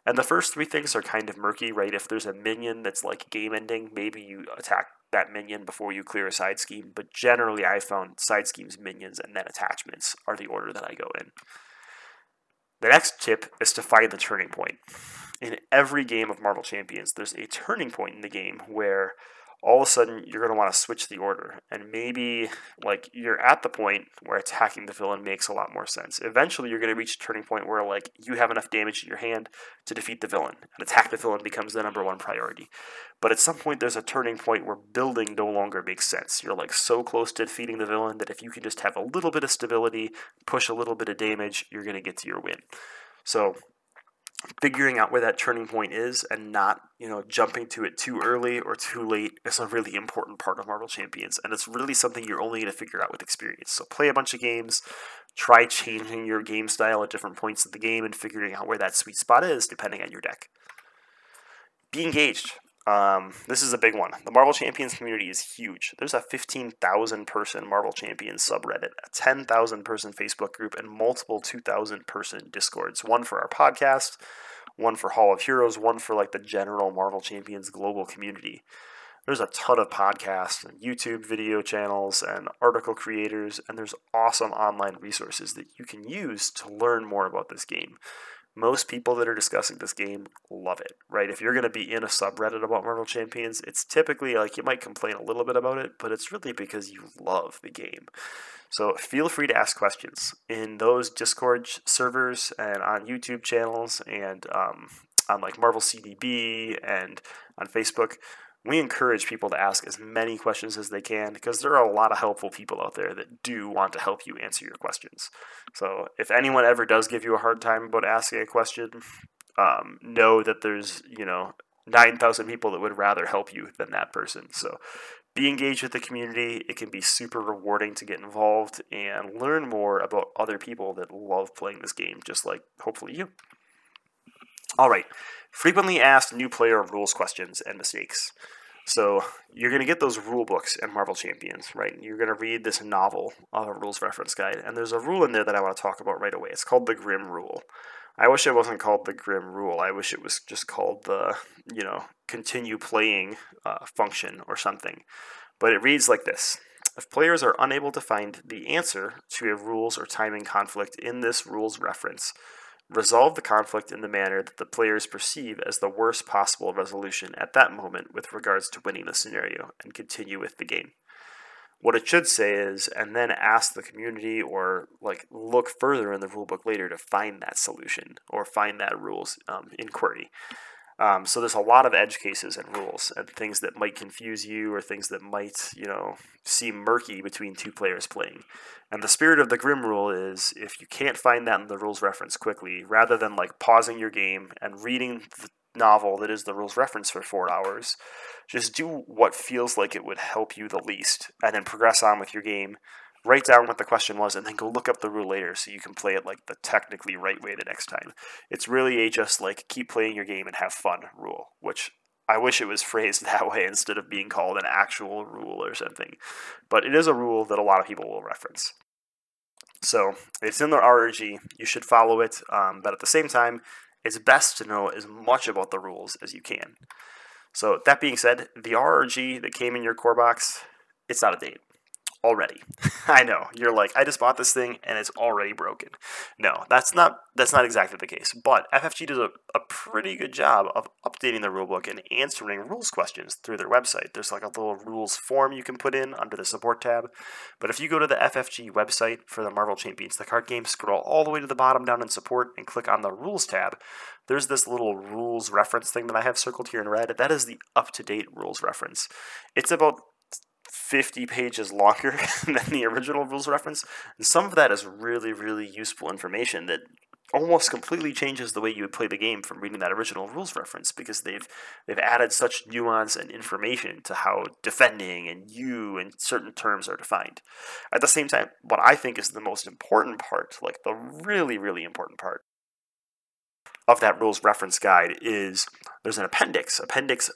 And the first three things are kind of murky, right? If there's a minion that's like game ending, maybe you attack that minion before you clear a side scheme. But generally, I found side schemes, minions, and then attachments are the order that I go in. The next tip is to find the turning point. In every game of Marvel Champions, there's a turning point in the game where all of a sudden you're going to want to switch the order. And maybe like you're at the point where attacking the villain makes a lot more sense. Eventually you're going to reach a turning point where like you have enough damage in your hand to defeat the villain. And attack the villain becomes the number one priority. But at some point there's a turning point where building no longer makes sense. You're like so close to defeating the villain that if you can just have a little bit of stability push a little bit of damage you're going to get to your win. So figuring out where that turning point is and not you know jumping to it too early or too late is a really important part of marvel champions and it's really something you're only going to figure out with experience. So play a bunch of games try changing your game style at different points of the game and figuring out where that sweet spot is depending on your deck. Be engaged um, this is a big one. The Marvel Champions community is huge. There's a 15,000 person Marvel Champions subreddit, a 10,000 person Facebook group, and multiple 2,000 person Discords. One for our podcast, one for Hall of Heroes, one for like the general Marvel Champions global community. There's a ton of podcasts and YouTube video channels and article creators, and there's awesome online resources that you can use to learn more about this game. Most people that are discussing this game love it, right? If you're going to be in a subreddit about Marvel Champions, it's typically like you might complain a little bit about it, but it's really because you love the game. So feel free to ask questions in those Discord servers and on YouTube channels and um, on like Marvel CDB and on Facebook we encourage people to ask as many questions as they can because there are a lot of helpful people out there that do want to help you answer your questions. So if anyone ever does give you a hard time about asking a question, um, know that there's you know nine thousand people that would rather help you than that person. So be engaged with the community. It can be super rewarding to get involved and learn more about other people that love playing this game, just like hopefully you. All right, frequently asked new player rules questions and mistakes. So you're going to get those rule books in Marvel Champions, right? You're going to read this novel of a rules reference guide, and there's a rule in there that I want to talk about right away. It's called the Grim Rule. I wish it wasn't called the Grim Rule. I wish it was just called the, you know, continue playing uh, function or something. But it reads like this. If players are unable to find the answer to a rules or timing conflict in this rules reference, Resolve the conflict in the manner that the players perceive as the worst possible resolution at that moment with regards to winning the scenario, and continue with the game. What it should say is, and then ask the community or like look further in the rulebook later to find that solution or find that rules um, inquiry. Um, so there's a lot of edge cases and rules and things that might confuse you or things that might, you know, seem murky between two players playing. And the spirit of the Grim rule is if you can't find that in the rules reference quickly, rather than like pausing your game and reading the novel that is the rules reference for four hours, just do what feels like it would help you the least and then progress on with your game write down what the question was, and then go look up the rule later so you can play it like the technically right way the next time. It's really a just like keep playing your game and have fun rule, which I wish it was (laughs) phrased that way instead of being called an actual rule or something. But it is a rule that a lot of people will reference. So it's in the RRG. You should follow it, um, but at the same time, it's best to know as much about the rules as you can. So that being said, the RRG that came in your core box, it's out of date already. (laughs) I know. You're like, I just bought this thing and it's already broken. No, that's not that's not exactly the case. But FFG does a, a pretty good job of updating the rulebook and answering rules questions through their website. There's like a little rules form you can put in under the support tab. But if you go to the FFG website for the Marvel Champions, the card game, scroll all the way to the bottom down in support and click on the rules tab, there's this little rules reference thing that I have circled here in red. That is the up to date rules reference. It's about 50 pages longer (laughs) than the original rules reference. And some of that is really, really useful information that almost completely changes the way you would play the game from reading that original rules reference because they've they've added such nuance and information to how defending and you and certain terms are defined. At the same time, what I think is the most important part, like the really, really important part of that rules reference guide is there's an appendix, appendix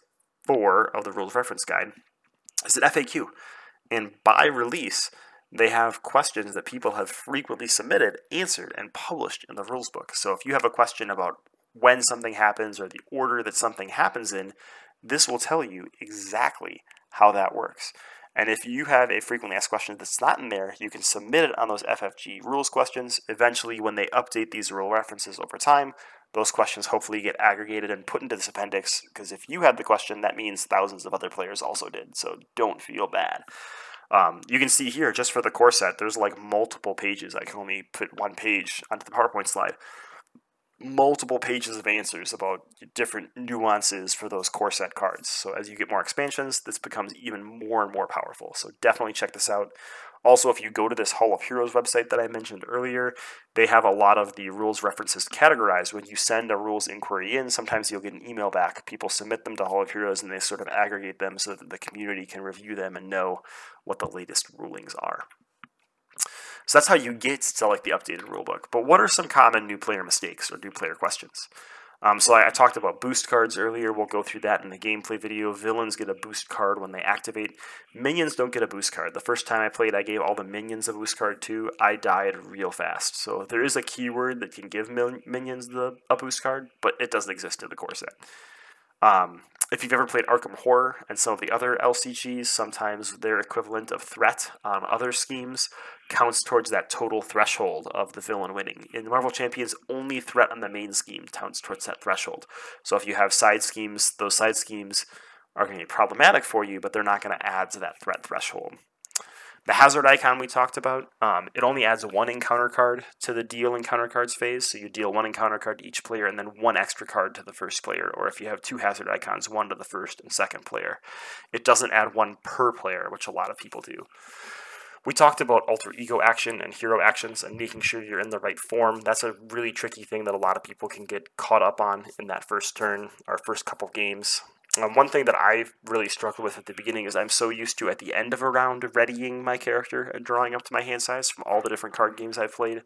four of the rules reference guide is an FAQ. And by release, they have questions that people have frequently submitted, answered, and published in the rules book. So if you have a question about when something happens or the order that something happens in, this will tell you exactly how that works. And if you have a frequently asked question that's not in there, you can submit it on those FFG rules questions. Eventually, when they update these rule references over time, those questions hopefully get aggregated and put into this appendix because if you had the question, that means thousands of other players also did. So don't feel bad. Um, you can see here, just for the core set, there's like multiple pages. I can only put one page onto the PowerPoint slide. Multiple pages of answers about different nuances for those core set cards. So as you get more expansions, this becomes even more and more powerful. So definitely check this out. Also, if you go to this Hall of Heroes website that I mentioned earlier, they have a lot of the rules references categorized. When you send a rules inquiry in, sometimes you'll get an email back. People submit them to Hall of Heroes and they sort of aggregate them so that the community can review them and know what the latest rulings are. So that's how you get to like the updated rulebook. But what are some common new player mistakes or new player questions? Um, so I, I, talked about boost cards earlier. We'll go through that in the gameplay video. Villains get a boost card when they activate. Minions don't get a boost card. The first time I played, I gave all the minions a boost card too. I died real fast. So there is a keyword that can give minions the a boost card, but it doesn't exist in the core set. Um, if you've ever played Arkham Horror and some of the other LCGs, sometimes their equivalent of threat on other schemes counts towards that total threshold of the villain winning. In Marvel Champions, only threat on the main scheme counts towards that threshold. So if you have side schemes, those side schemes are going to be problematic for you, but they're not going to add to that threat threshold. The hazard icon we talked about, um, it only adds one encounter card to the deal encounter cards phase. So you deal one encounter card to each player and then one extra card to the first player. Or if you have two hazard icons, one to the first and second player. It doesn't add one per player, which a lot of people do. We talked about alter ego action and hero actions and making sure you're in the right form. That's a really tricky thing that a lot of people can get caught up on in that first turn or first couple games. Um, one thing that I really struggled with at the beginning is I'm so used to at the end of a round readying my character and drawing up to my hand size from all the different card games I've played.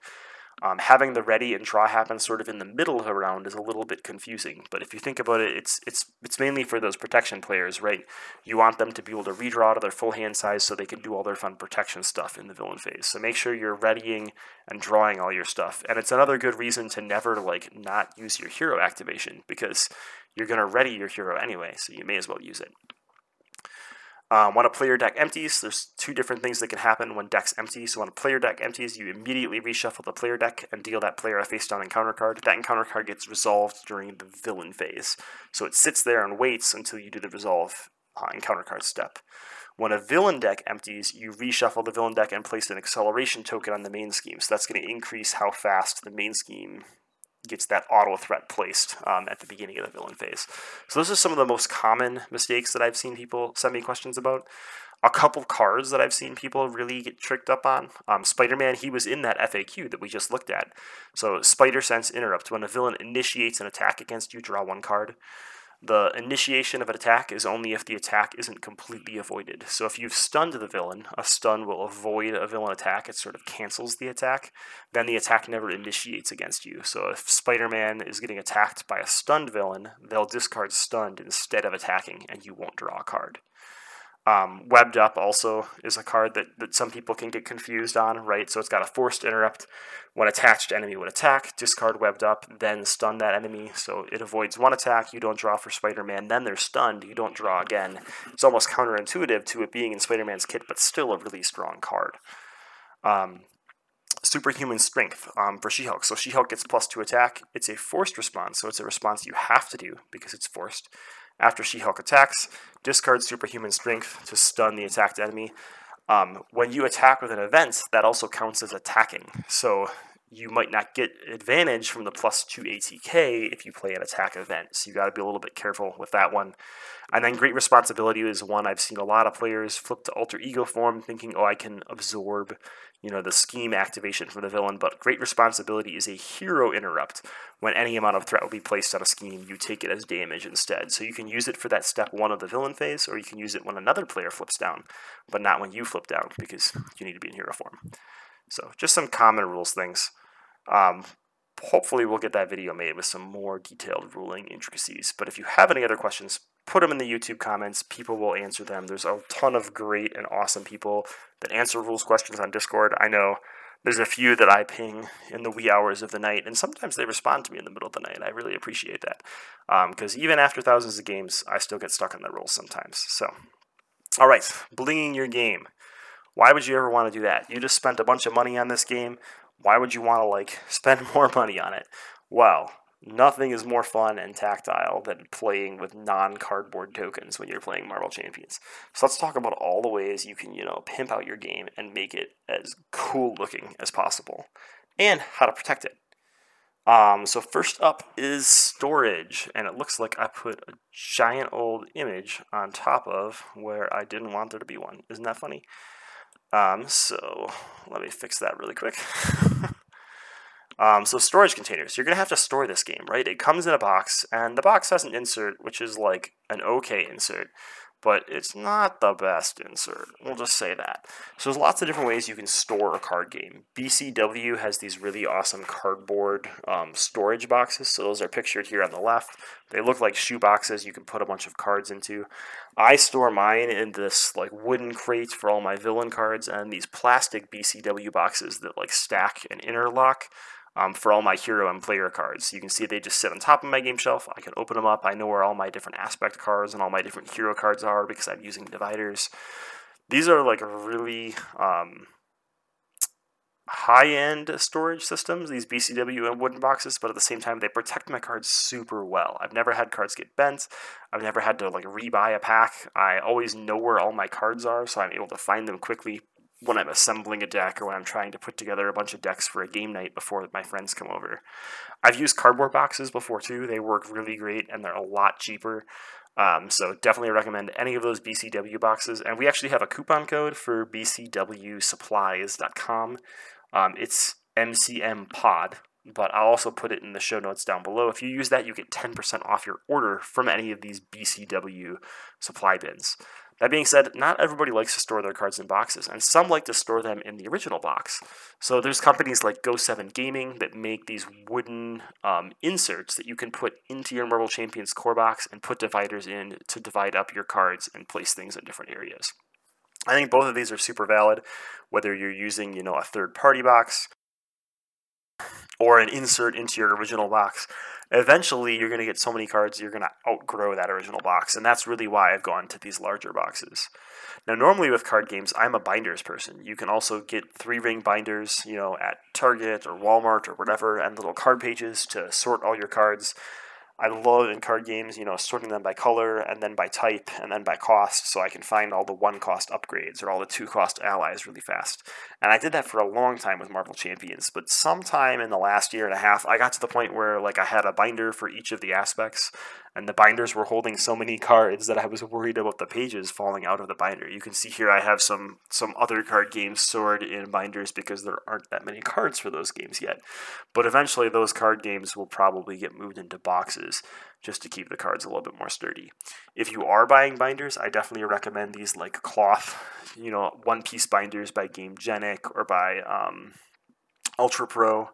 Um, having the ready and draw happen sort of in the middle of a round is a little bit confusing. But if you think about it, it's it's it's mainly for those protection players, right? You want them to be able to redraw to their full hand size so they can do all their fun protection stuff in the villain phase. So make sure you're readying and drawing all your stuff. And it's another good reason to never like not use your hero activation because you're going to ready your hero anyway, so you may as well use it. Um, when a player deck empties, there's two different things that can happen when decks empty. So when a player deck empties, you immediately reshuffle the player deck and deal that player a face-down encounter card. That encounter card gets resolved during the villain phase. So it sits there and waits until you do the resolve uh, encounter card step. When a villain deck empties, you reshuffle the villain deck and place an acceleration token on the main scheme. So that's going to increase how fast the main scheme gets that auto threat placed um, at the beginning of the villain phase. So those are some of the most common mistakes that I've seen people send me questions about. A couple cards that I've seen people really get tricked up on. Um, Spider-Man, he was in that FAQ that we just looked at. So Spider Sense Interrupt. When a villain initiates an attack against you, draw one card. The initiation of an attack is only if the attack isn't completely avoided. So if you've stunned the villain, a stun will avoid a villain attack. It sort of cancels the attack. Then the attack never initiates against you. So if Spider Man is getting attacked by a stunned villain, they'll discard stunned instead of attacking, and you won't draw a card. Um, webbed up also is a card that, that some people can get confused on, right? So it's got a forced interrupt. When attached, enemy would attack, discard webbed up, then stun that enemy. So it avoids one attack, you don't draw for Spider Man, then they're stunned, you don't draw again. It's almost counterintuitive to it being in Spider Man's kit, but still a really strong card. Um, superhuman strength um, for She Hulk. So She Hulk gets plus two attack. It's a forced response, so it's a response you have to do because it's forced. After She Hulk attacks, discard superhuman strength to stun the attacked enemy. Um, when you attack with an event, that also counts as attacking. So you might not get advantage from the plus two ATK if you play an attack event. So you got to be a little bit careful with that one. And then great responsibility is one I've seen a lot of players flip to alter ego form, thinking, "Oh, I can absorb you know, the scheme activation from the villain, but great responsibility is a hero interrupt. When any amount of threat will be placed on a scheme, you take it as damage instead. So you can use it for that step one of the villain phase, or you can use it when another player flips down, but not when you flip down because you need to be in hero form. So just some common rules things. Um, hopefully we'll get that video made with some more detailed ruling intricacies. But if you have any other questions, put them in the YouTube comments. People will answer them. There's a ton of great and awesome people that answer rules questions on Discord. I know there's a few that I ping in the wee hours of the night, and sometimes they respond to me in the middle of the night. I really appreciate that. Because um, even after thousands of games, I still get stuck on the rules sometimes. So, all right, blinging your game. Why would you ever want to do that? You just spent a bunch of money on this game. Why would you want to like (laughs) spend more money on it? Well, Nothing is more fun and tactile than playing with non-cardboard tokens when you're playing Marvel Champions. So let's talk about all the ways you can, you know, pimp out your game and make it as cool looking as possible, and how to protect it. Um, so first up is storage, and it looks like I put a giant old image on top of where I didn't want there to be one. Isn't that funny? Um, so let me fix that really quick. (laughs) Um, so storage containers, you're going to have to store this game, right? It comes in a box, and the box has an insert, which is like an okay insert. but it's not the best insert. We'll just say that. So there's lots of different ways you can store a card game. BCW has these really awesome cardboard um, storage boxes. So those are pictured here on the left. They look like shoe boxes you can put a bunch of cards into. I store mine in this like wooden crate for all my villain cards and these plastic BCW boxes that like stack and interlock um, for all my hero and player cards. You can see they just sit on top of my game shelf. I can open them up. I know where all my different aspect cards and all my different hero cards are because I'm using dividers. These are like really um, high-end storage systems, these BCW and wooden boxes, but at the same time they protect my cards super well. I've never had cards get bent. I've never had to like rebuy a pack. I always know where all my cards are, so I'm able to find them quickly, when I'm assembling a deck or when I'm trying to put together a bunch of decks for a game night before my friends come over. I've used cardboard boxes before too. They work really great and they're a lot cheaper. Um, so definitely recommend any of those BCW boxes. And we actually have a coupon code for bcwsupplies.com. Um, it's MCM Pod, but I'll also put it in the show notes down below. If you use that, you get 10% off your order from any of these BCW supply bins. That being said, not everybody likes to store their cards in boxes, and some like to store them in the original box. So there's companies like Go7 Gaming that make these wooden um, inserts that you can put into your Marvel Champions core box and put dividers in to divide up your cards and place things in different areas. I think both of these are super valid, whether you're using, you know, a third-party box or an insert into your original box eventually you're going to get so many cards you're going to outgrow that original box and that's really why i've gone to these larger boxes. Now normally with card games i'm a binders person. You can also get three ring binders you know at target or walmart or whatever and little card pages to sort all your cards I love in card games, you know, sorting them by color and then by type and then by cost so I can find all the one cost upgrades or all the two cost allies really fast. And I did that for a long time with Marvel Champions, but sometime in the last year and a half, I got to the point where like I had a binder for each of the aspects and the binders were holding so many cards that I was worried about the pages falling out of the binder. You can see here I have some some other card games stored in binders because there aren't that many cards for those games yet. But eventually those card games will probably get moved into boxes just to keep the cards a little bit more sturdy. If you are buying binders, I definitely recommend these like cloth, you know, one piece binders by Gamegenic or by um, Ultra Pro.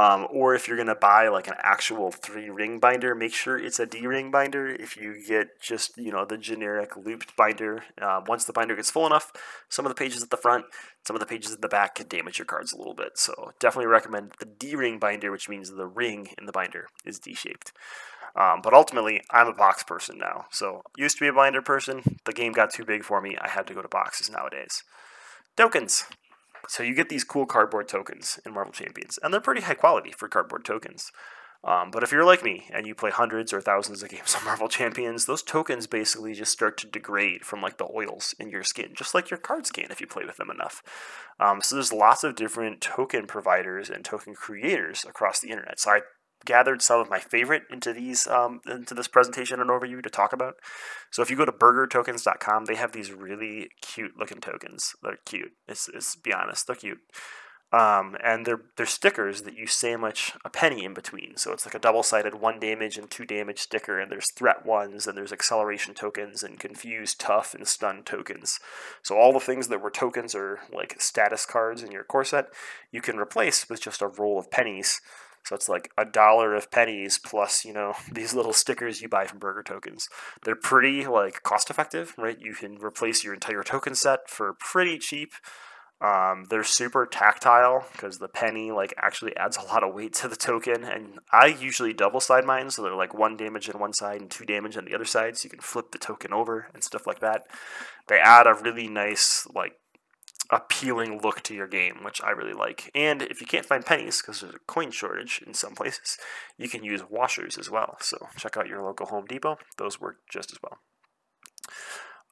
Um, or if you're going to buy like an actual three ring binder, make sure it's a D ring binder. If you get just, you know, the generic looped binder, uh, once the binder gets full enough, some of the pages at the front, some of the pages at the back can damage your cards a little bit. So definitely recommend the D ring binder, which means the ring in the binder is D shaped. Um, but ultimately, I'm a box person now. So used to be a binder person. The game got too big for me. I had to go to boxes nowadays. Tokens. So you get these cool cardboard tokens in Marvel Champions, and they're pretty high quality for cardboard tokens. Um, but if you're like me and you play hundreds or thousands of games (laughs) on Marvel Champions, those tokens basically just start to degrade from like the oils in your skin, just like your cards can if you play with them enough. Um, so there's lots of different token providers and token creators across the internet. So I gathered some of my favorite into these um, into this presentation and overview to talk about. So if you go to burgertokens.com, they have these really cute looking tokens. They're cute. It's, it's be honest, they're cute. Um, and they're they're stickers that you sandwich a penny in between. So it's like a double-sided one damage and two damage sticker, and there's threat ones, and there's acceleration tokens, and confused, tough, and stun tokens. So all the things that were tokens or like status cards in your core set, you can replace with just a roll of pennies so it's like a dollar of pennies plus, you know, (laughs) these little stickers you buy from Burger Tokens. They're pretty like cost effective, right? You can replace your entire token set for pretty cheap. Um, they're super tactile because the penny like actually adds a lot of weight to the token, and I usually double side mine, so they're like one damage on one side and two damage on the other side, so you can flip the token over and stuff like that. They add a really nice like appealing look to your game, which I really like. And if you can't find pennies because there's a coin shortage in some places, you can use washers as well. So check out your local Home Depot; those work just as well.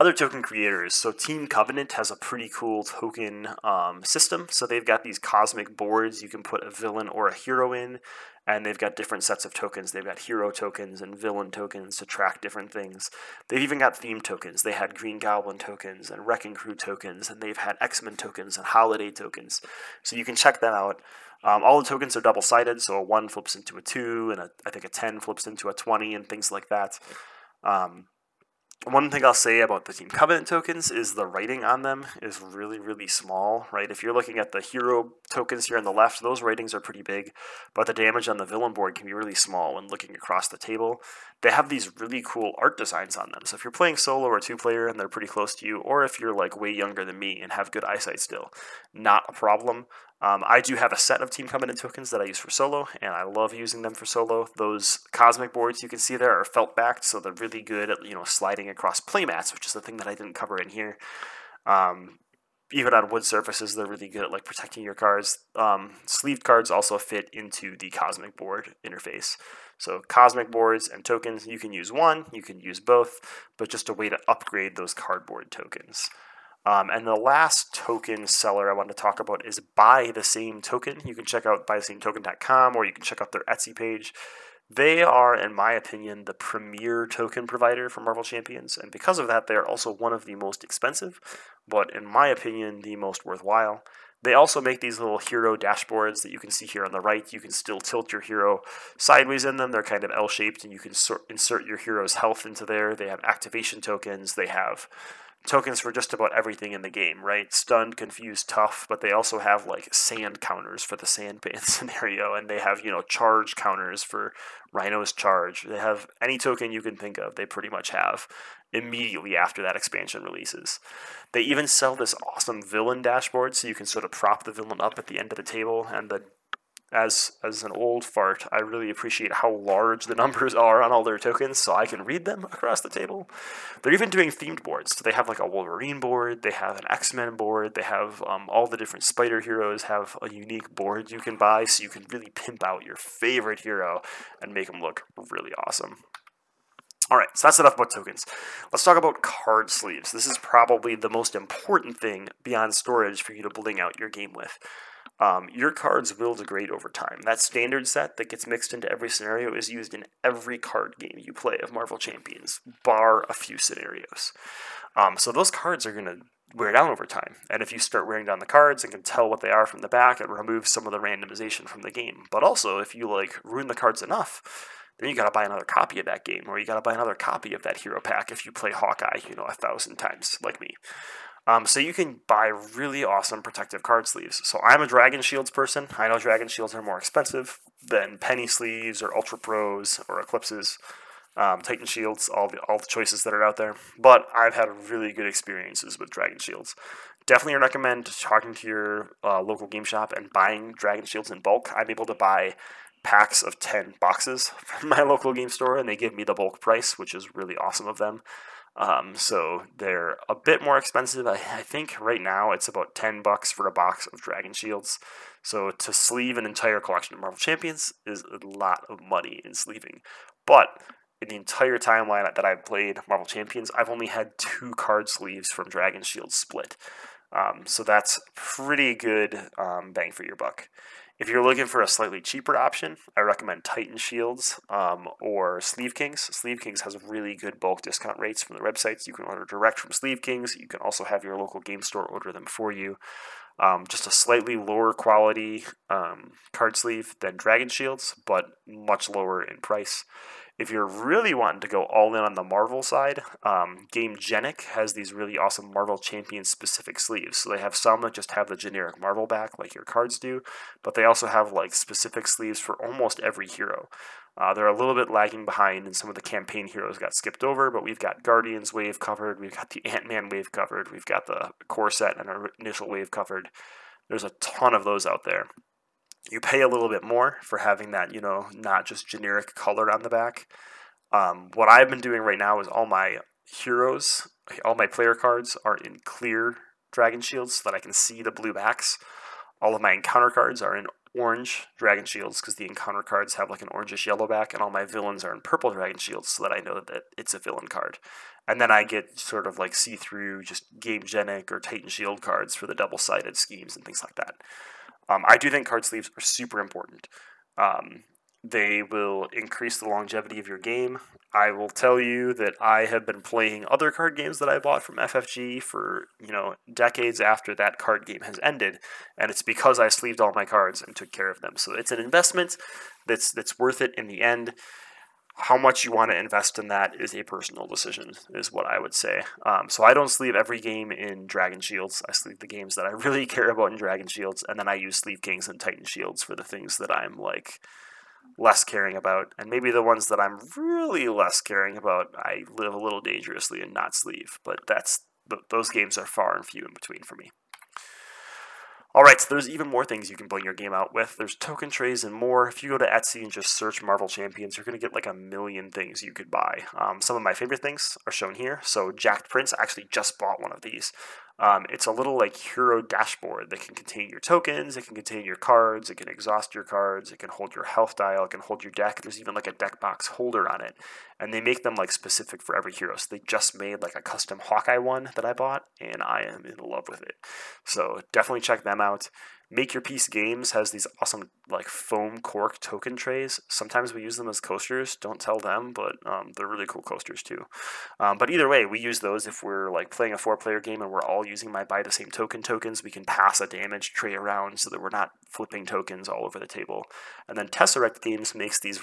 Other token creators. So Team Covenant has a pretty cool token um, system. So they've got these cosmic boards you can put a villain or a hero in, and they've got different sets of tokens. They've got hero tokens and villain tokens to track different things. They've even got theme tokens. They had Green Goblin tokens and Wrecking Crew tokens, and they've had X Men tokens and Holiday tokens. So you can check that out. Um, all the tokens are double sided, so a 1 flips into a 2, and a, I think a 10 flips into a 20, and things like that. Um, one thing I'll say about the Team Covenant tokens is the writing on them is really, really small, right? If you're looking at the hero tokens here on the left, those writings are pretty big, but the damage on the villain board can be really small when looking across the table. They have these really cool art designs on them. So if you're playing solo or two player and they're pretty close to you, or if you're like way younger than me and have good eyesight still, not a problem. Um, I do have a set of Team Covenant tokens that I use for solo, and I love using them for solo. Those cosmic boards you can see there are felt backed, so they're really good at you know sliding across playmats, which is the thing that I didn't cover in here. Um, even on wood surfaces, they're really good at like protecting your cards. Um, sleeved cards also fit into the cosmic board interface. So cosmic boards and tokens, you can use one, you can use both, but just a way to upgrade those cardboard tokens. Um, and the last token seller I want to talk about is Buy the Same Token. You can check out buythesametoken.com or you can check out their Etsy page. They are, in my opinion, the premier token provider for Marvel Champions, and because of that, they are also one of the most expensive, but in my opinion, the most worthwhile. They also make these little hero dashboards that you can see here on the right. You can still tilt your hero sideways in them. They're kind of L shaped, and you can insert your hero's health into there. They have activation tokens. They have tokens for just about everything in the game, right? Stunned, confused, tough, but they also have like sand counters for the Sandman (laughs) scenario, and they have, you know, charge counters for Rhino's charge. They have any token you can think of, they pretty much have immediately after that expansion releases. They even sell this awesome villain dashboard so you can sort of prop the villain up at the end of the table, and the as as an old fart, I really appreciate how large the (laughs) numbers are on all their tokens, so I can read them across the table. They're even doing themed boards. So they have like a Wolverine board, they have an X Men board, they have um, all the different Spider heroes have a unique board you can buy, so you can really pimp out your favorite hero and make them look really awesome. All right, so that's enough about tokens. Let's talk about card sleeves. This is probably the most important thing beyond storage for you to bling out your game with um, your cards will degrade over time. That standard set that gets mixed into every scenario is used in every card game you play of Marvel Champions, bar a few scenarios. Um, so those cards are going to wear down over time. And if you start wearing down the cards and can tell what they are from the back, it removes some of the randomization from the game. But also, if you like ruin the cards enough, then you got to buy another copy of that game, or you got to buy another copy of that hero pack if you play Hawkeye, you know, a thousand times like me. Um, so you can buy really awesome protective card sleeves. So I'm a Dragon Shields person. I know Dragon Shields are more expensive than Penny sleeves or Ultra Pros or Eclipses, um, Titan Shields, all the all the choices that are out there. But I've had really good experiences with Dragon Shields. Definitely recommend talking to your uh, local game shop and buying Dragon Shields in bulk. I'm able to buy packs of 10 boxes (laughs) from my local game store and they give me the bulk price, which is really awesome of them. Um, so they're a bit more expensive. I, I, think right now it's about 10 bucks for a box of Dragon Shields. So to sleeve an entire collection of Marvel Champions is a lot of money in sleeving. But in the entire timeline that I've played Marvel Champions, I've only had two card sleeves from Dragon Shield split. Um, so that's pretty good um, bang for your buck. If you're looking for a slightly cheaper option, I recommend Titan Shields um, or Sleeve Kings. Sleeve Kings has really good bulk discount rates from the websites. You can order direct from Sleeve Kings. You can also have your local game store order them for you. Um, just a slightly lower quality um, card sleeve than Dragon Shields, but much lower in price. If you're really wanting to go all in on the Marvel side, um, Gamegenic has these really awesome Marvel Champion specific sleeves. So they have some that just have the generic Marvel back, like your cards do, but they also have like specific sleeves for almost every hero. Uh, they're a little bit lagging behind, and some of the campaign heroes got skipped over, but we've got Guardians wave covered, we've got the Ant Man wave covered, we've got the core set and our initial wave covered. There's a ton of those out there you pay a little bit more for having that, you know, not just generic color on the back. Um, what I've been doing right now is all my heroes, all my player cards are in clear dragon shields so that I can see the blue backs. All of my encounter cards are in orange dragon shields because the encounter cards have like an orangish yellow back, and all my villains are in purple dragon shields so that I know that it's a villain card. And then I get sort of like see through just Gamegenic or Titan Shield cards for the double sided schemes and things like that. Um, I do think card sleeves are super important. Um, they will increase the longevity of your game. I will tell you that I have been playing other card games that I bought from FFG for, you know, decades after that card game has ended, and it's because I sleeved all my cards and took care of them. So it's an investment that's that's worth it in the end. How much you want to invest in that is a personal decision, is what I would say. Um, so I don't sleeve every game in Dragon Shields. I sleeve the games that I (laughs) really care about in Dragon Shields, and then I use Sleeve Kings and Titan Shields for the things that I'm like less caring about, and maybe the ones that I'm really less caring about, I live a little dangerously and not sleeve. But that's those games are far and few in between for me. All right, so there's even more things you can bling your game out with. There's token trays and more. If you go to Etsy and just search Marvel Champions, you're going to get like a million things you could buy. Um, some of my favorite things are shown here. So Jacked Prince actually just bought one of these. Um, it's a little like hero dashboard that can contain your tokens, it can contain your cards, it can exhaust your cards, it can hold your health dial, it can hold your deck. There's even like a deck box holder on it. And they make them like specific for every hero. So they just made like a custom Hawkeye one that I bought, and I am in love with it. So definitely check them out. Make Your Piece Games has these awesome like foam cork token trays. Sometimes we use them as coasters. Don't tell them, but um, they're really cool coasters too. Um, but either way, we use those if we're like playing a four-player game and we're all using my buy the same token tokens. We can pass a damage tray around so that we're not flipping tokens all over the table. And then Tesseract Games makes these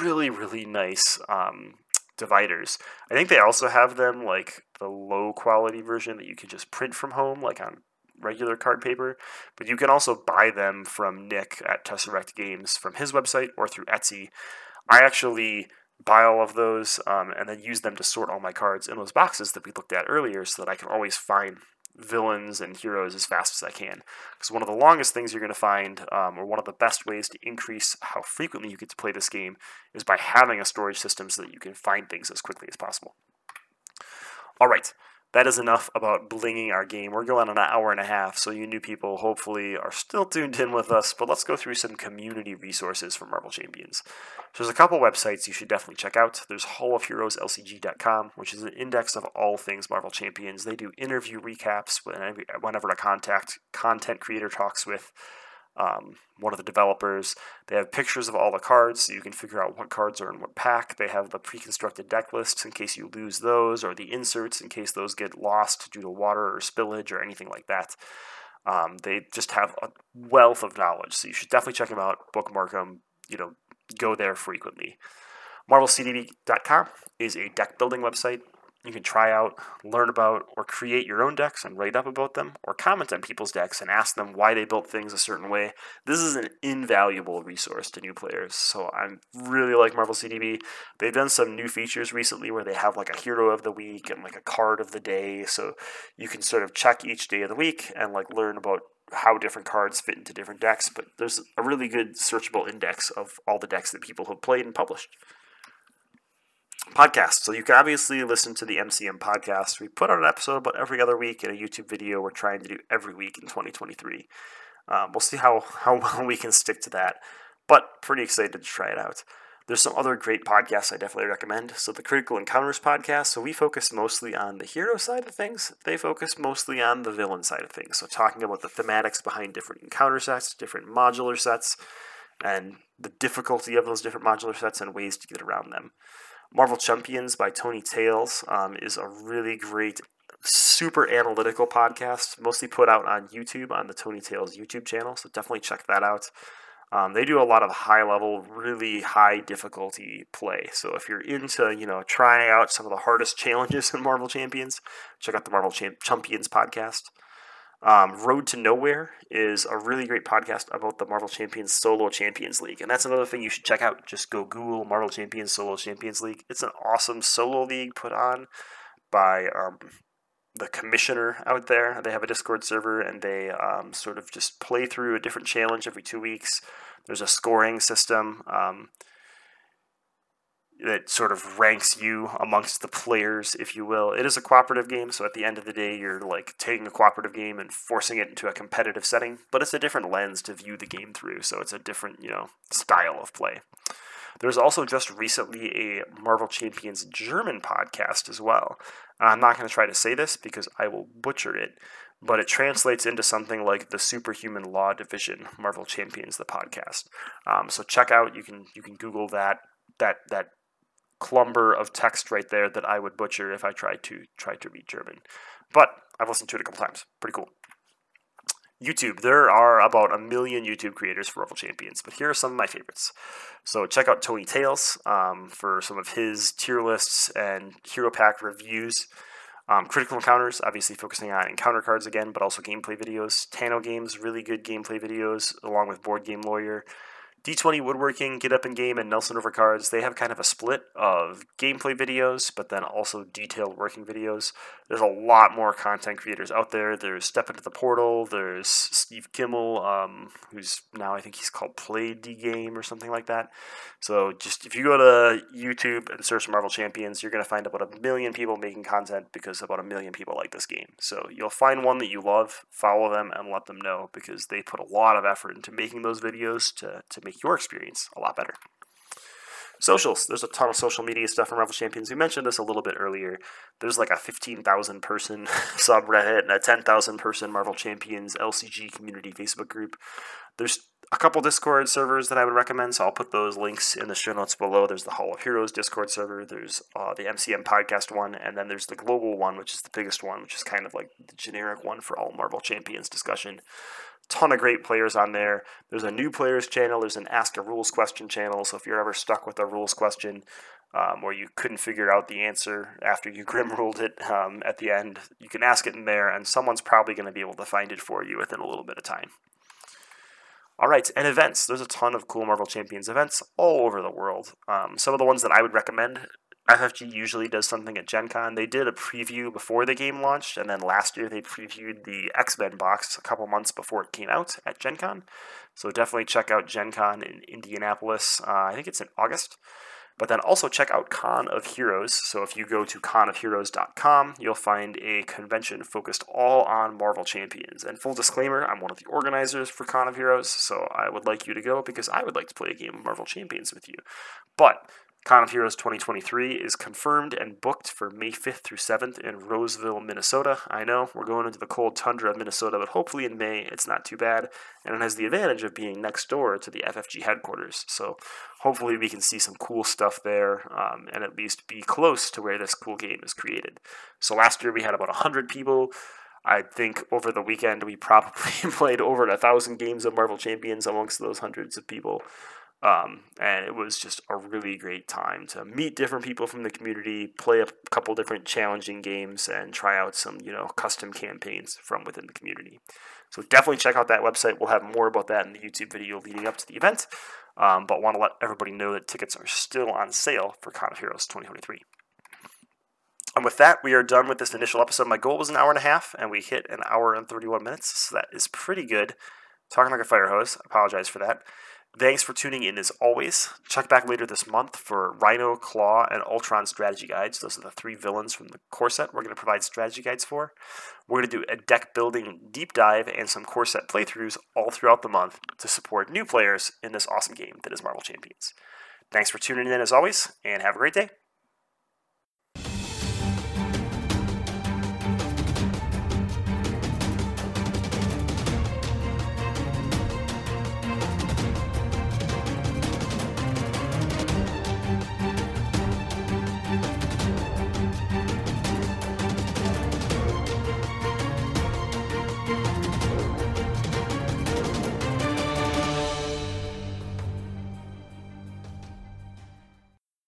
really really nice um, dividers. I think they also have them like the low quality version that you can just print from home, like on regular card paper, but you can also buy them from Nick at Tesseract Games from his website or through Etsy. I actually buy all of those um, and then use them to sort all my cards in those boxes that we looked at earlier so that I can always find villains and heroes as fast as I can. Because one of the longest things you're going to find, um, or one of the best ways to increase how frequently you get to play this game, is by having a storage system so that you can find things as quickly as possible. All right, that is enough about blinging our game. We're going on an hour and a half, so you new people hopefully are still tuned in with us. But let's go through some community resources for Marvel Champions. So there's a couple websites you should definitely check out. There's HallOfHeroesLCG.com, which is an index of all things Marvel Champions. They do interview recaps whenever a contact content creator talks with um, one of the developers. They have pictures of all the cards so you can figure out what cards are in what pack. They have the pre-constructed deck lists in case you lose those, or the inserts in case those get lost due to water or spillage or anything like that. Um, they just have a wealth of knowledge, so you should definitely check them out, bookmark them, you know, go there frequently. MarvelCDB.com is a deck building website. You can try out, learn about, or create your own decks and write up about them, or comment on people's decks and ask them why they built things a certain way. This is an invaluable resource to new players. So I really like Marvel CDB. They've done some new features recently where they have like a hero of the week and like a card of the day. So you can sort of check each day of the week and like learn about how different cards fit into different decks. But there's a really good searchable index of all the decks that people have played and published podcast. So you can obviously listen to the MCM podcast. We put out an episode about every other week and a YouTube video we're trying to do every week in 2023. Um, we'll see how, (laughs) how well we can stick to that, but pretty excited to try it out. There's some other great podcasts I definitely recommend. So the Critical Encounters podcast, so we focus mostly on the hero side of things. They focus mostly on the villain side of things. So talking about the thematics behind different encounter sets, different modular sets, and the difficulty of those different modular sets and ways to get around them. Marvel Champions by Tony Tales um, is a really great, super analytical podcast, mostly put out on YouTube on the Tony Tales YouTube channel. So definitely check that out. Um, they do a lot of high level, really high difficulty play. So if you're into, you know, trying out some of the hardest challenges in Marvel Champions, check out the Marvel Champions podcast. Um, Road to Nowhere is a really great podcast about the Marvel Champions Solo Champions League. And that's another thing you should check out. Just go Google Marvel Champions Solo Champions League. It's an awesome solo league put on by um, the commissioner out there. They have a Discord server and they um, sort of just play through a different challenge every two weeks. There's a scoring system. Um, that sort of ranks you amongst the players, if you will. It is a cooperative game, so at the end of the day, you're like taking a cooperative game and forcing it into a competitive setting, but it's a different lens to view the game through, so it's a different, you know, style of play. There's also just recently a Marvel Champions German podcast as well. I'm not going to try to say this because I will butcher it, but it translates into something like the Superhuman Law Division Marvel Champions the podcast. Um, so check out you can you can Google that that that clumber of text right there that I would butcher if I tried to try to read German. But I've listened to it a couple times. Pretty cool. YouTube. There are about a million YouTube creators for Marvel Champions, but here are some of my favorites. So check out Tony Tales um, for some of his tier lists and hero pack reviews. Um, Critical Encounters, obviously focusing on encounter cards again, but also gameplay videos. Tano Games, really good gameplay videos, along with Board Game Lawyer. D20 Woodworking, Get Up in Game, and Nelson River Cards, they have kind of a split of gameplay videos, but then also detailed working videos. There's a lot more content creators out there. There's Step Into the Portal, there's Steve Kimmel, um, who's now I think he's called Play D Game or something like that. So just if you go to YouTube and search Marvel Champions, you're going to find about a million people making content because about a million people like this game. So you'll find one that you love, follow them, and let them know because they put a lot of effort into making those videos to, to make your experience a lot better. Socials. There's a ton of social media stuff from Marvel Champions. We mentioned this a little bit earlier. There's like a 15,000 person (laughs) subreddit and a 10,000 person Marvel Champions LCG community Facebook group. There's a couple Discord servers that I would recommend, so I'll put those links in the show notes below. There's the Hall of Heroes Discord server, there's uh, the MCM podcast one, and then there's the global one, which is the biggest one, which is kind of like the generic one for all Marvel Champions discussion. Ton of great players on there. There's a new players channel, there's an Ask a Rules question channel, so if you're ever stuck with a rules question, um, or you couldn't figure out the answer after you (laughs) grim ruled it um, at the end, you can ask it in there, and someone's probably going to be able to find it for you within a little bit of time. All right, and events. There's a ton of cool Marvel Champions events all over the world. Um, some of the ones that I would recommend. FFG usually does something at Gen Con. They did a preview before the game launched, and then last year they previewed the X Men box a couple months before it came out at Gen Con. So definitely check out Gen Con in Indianapolis. Uh, I think it's in August. But then also check out Con of Heroes. So if you go to conofheroes.com, you'll find a convention focused all on Marvel Champions. And full disclaimer, I'm one of the organizers for Con of Heroes, so I would like you to go because I would like to play a game of Marvel Champions with you. But Con of Heroes 2023 is confirmed and booked for May 5th through 7th in Roseville, Minnesota. I know we're going into the cold tundra of Minnesota, but hopefully in May it's not too bad, and it has the advantage of being next door to the FFG headquarters. So hopefully we can see some cool stuff there um, and at least be close to where this cool game is created. So last year we had about 100 people. I think over the weekend we probably (laughs) played over a thousand games of Marvel Champions amongst those hundreds of people. Um, and it was just a really great time to meet different people from the community, play a couple different challenging games, and try out some, you know, custom campaigns from within the community. So definitely check out that website. We'll have more about that in the YouTube video leading up to the event. Um, but want to let everybody know that tickets are still on sale for Con of Heroes 2023. And with that, we are done with this initial episode. My goal was an hour and a half, and we hit an hour and 31 minutes, so that is pretty good. Talking like a fire hose. Apologize for that. Thanks for tuning in as always. Check back later this month for Rhino, Klaw, and Ultron strategy guides. Those are the three villains from the core set we're going to provide strategy guides for. We're going to do a deck building deep dive and some core set playthroughs all throughout the month to support new players in this awesome game that is Marvel Champions. Thanks for tuning in as always, and have a great day.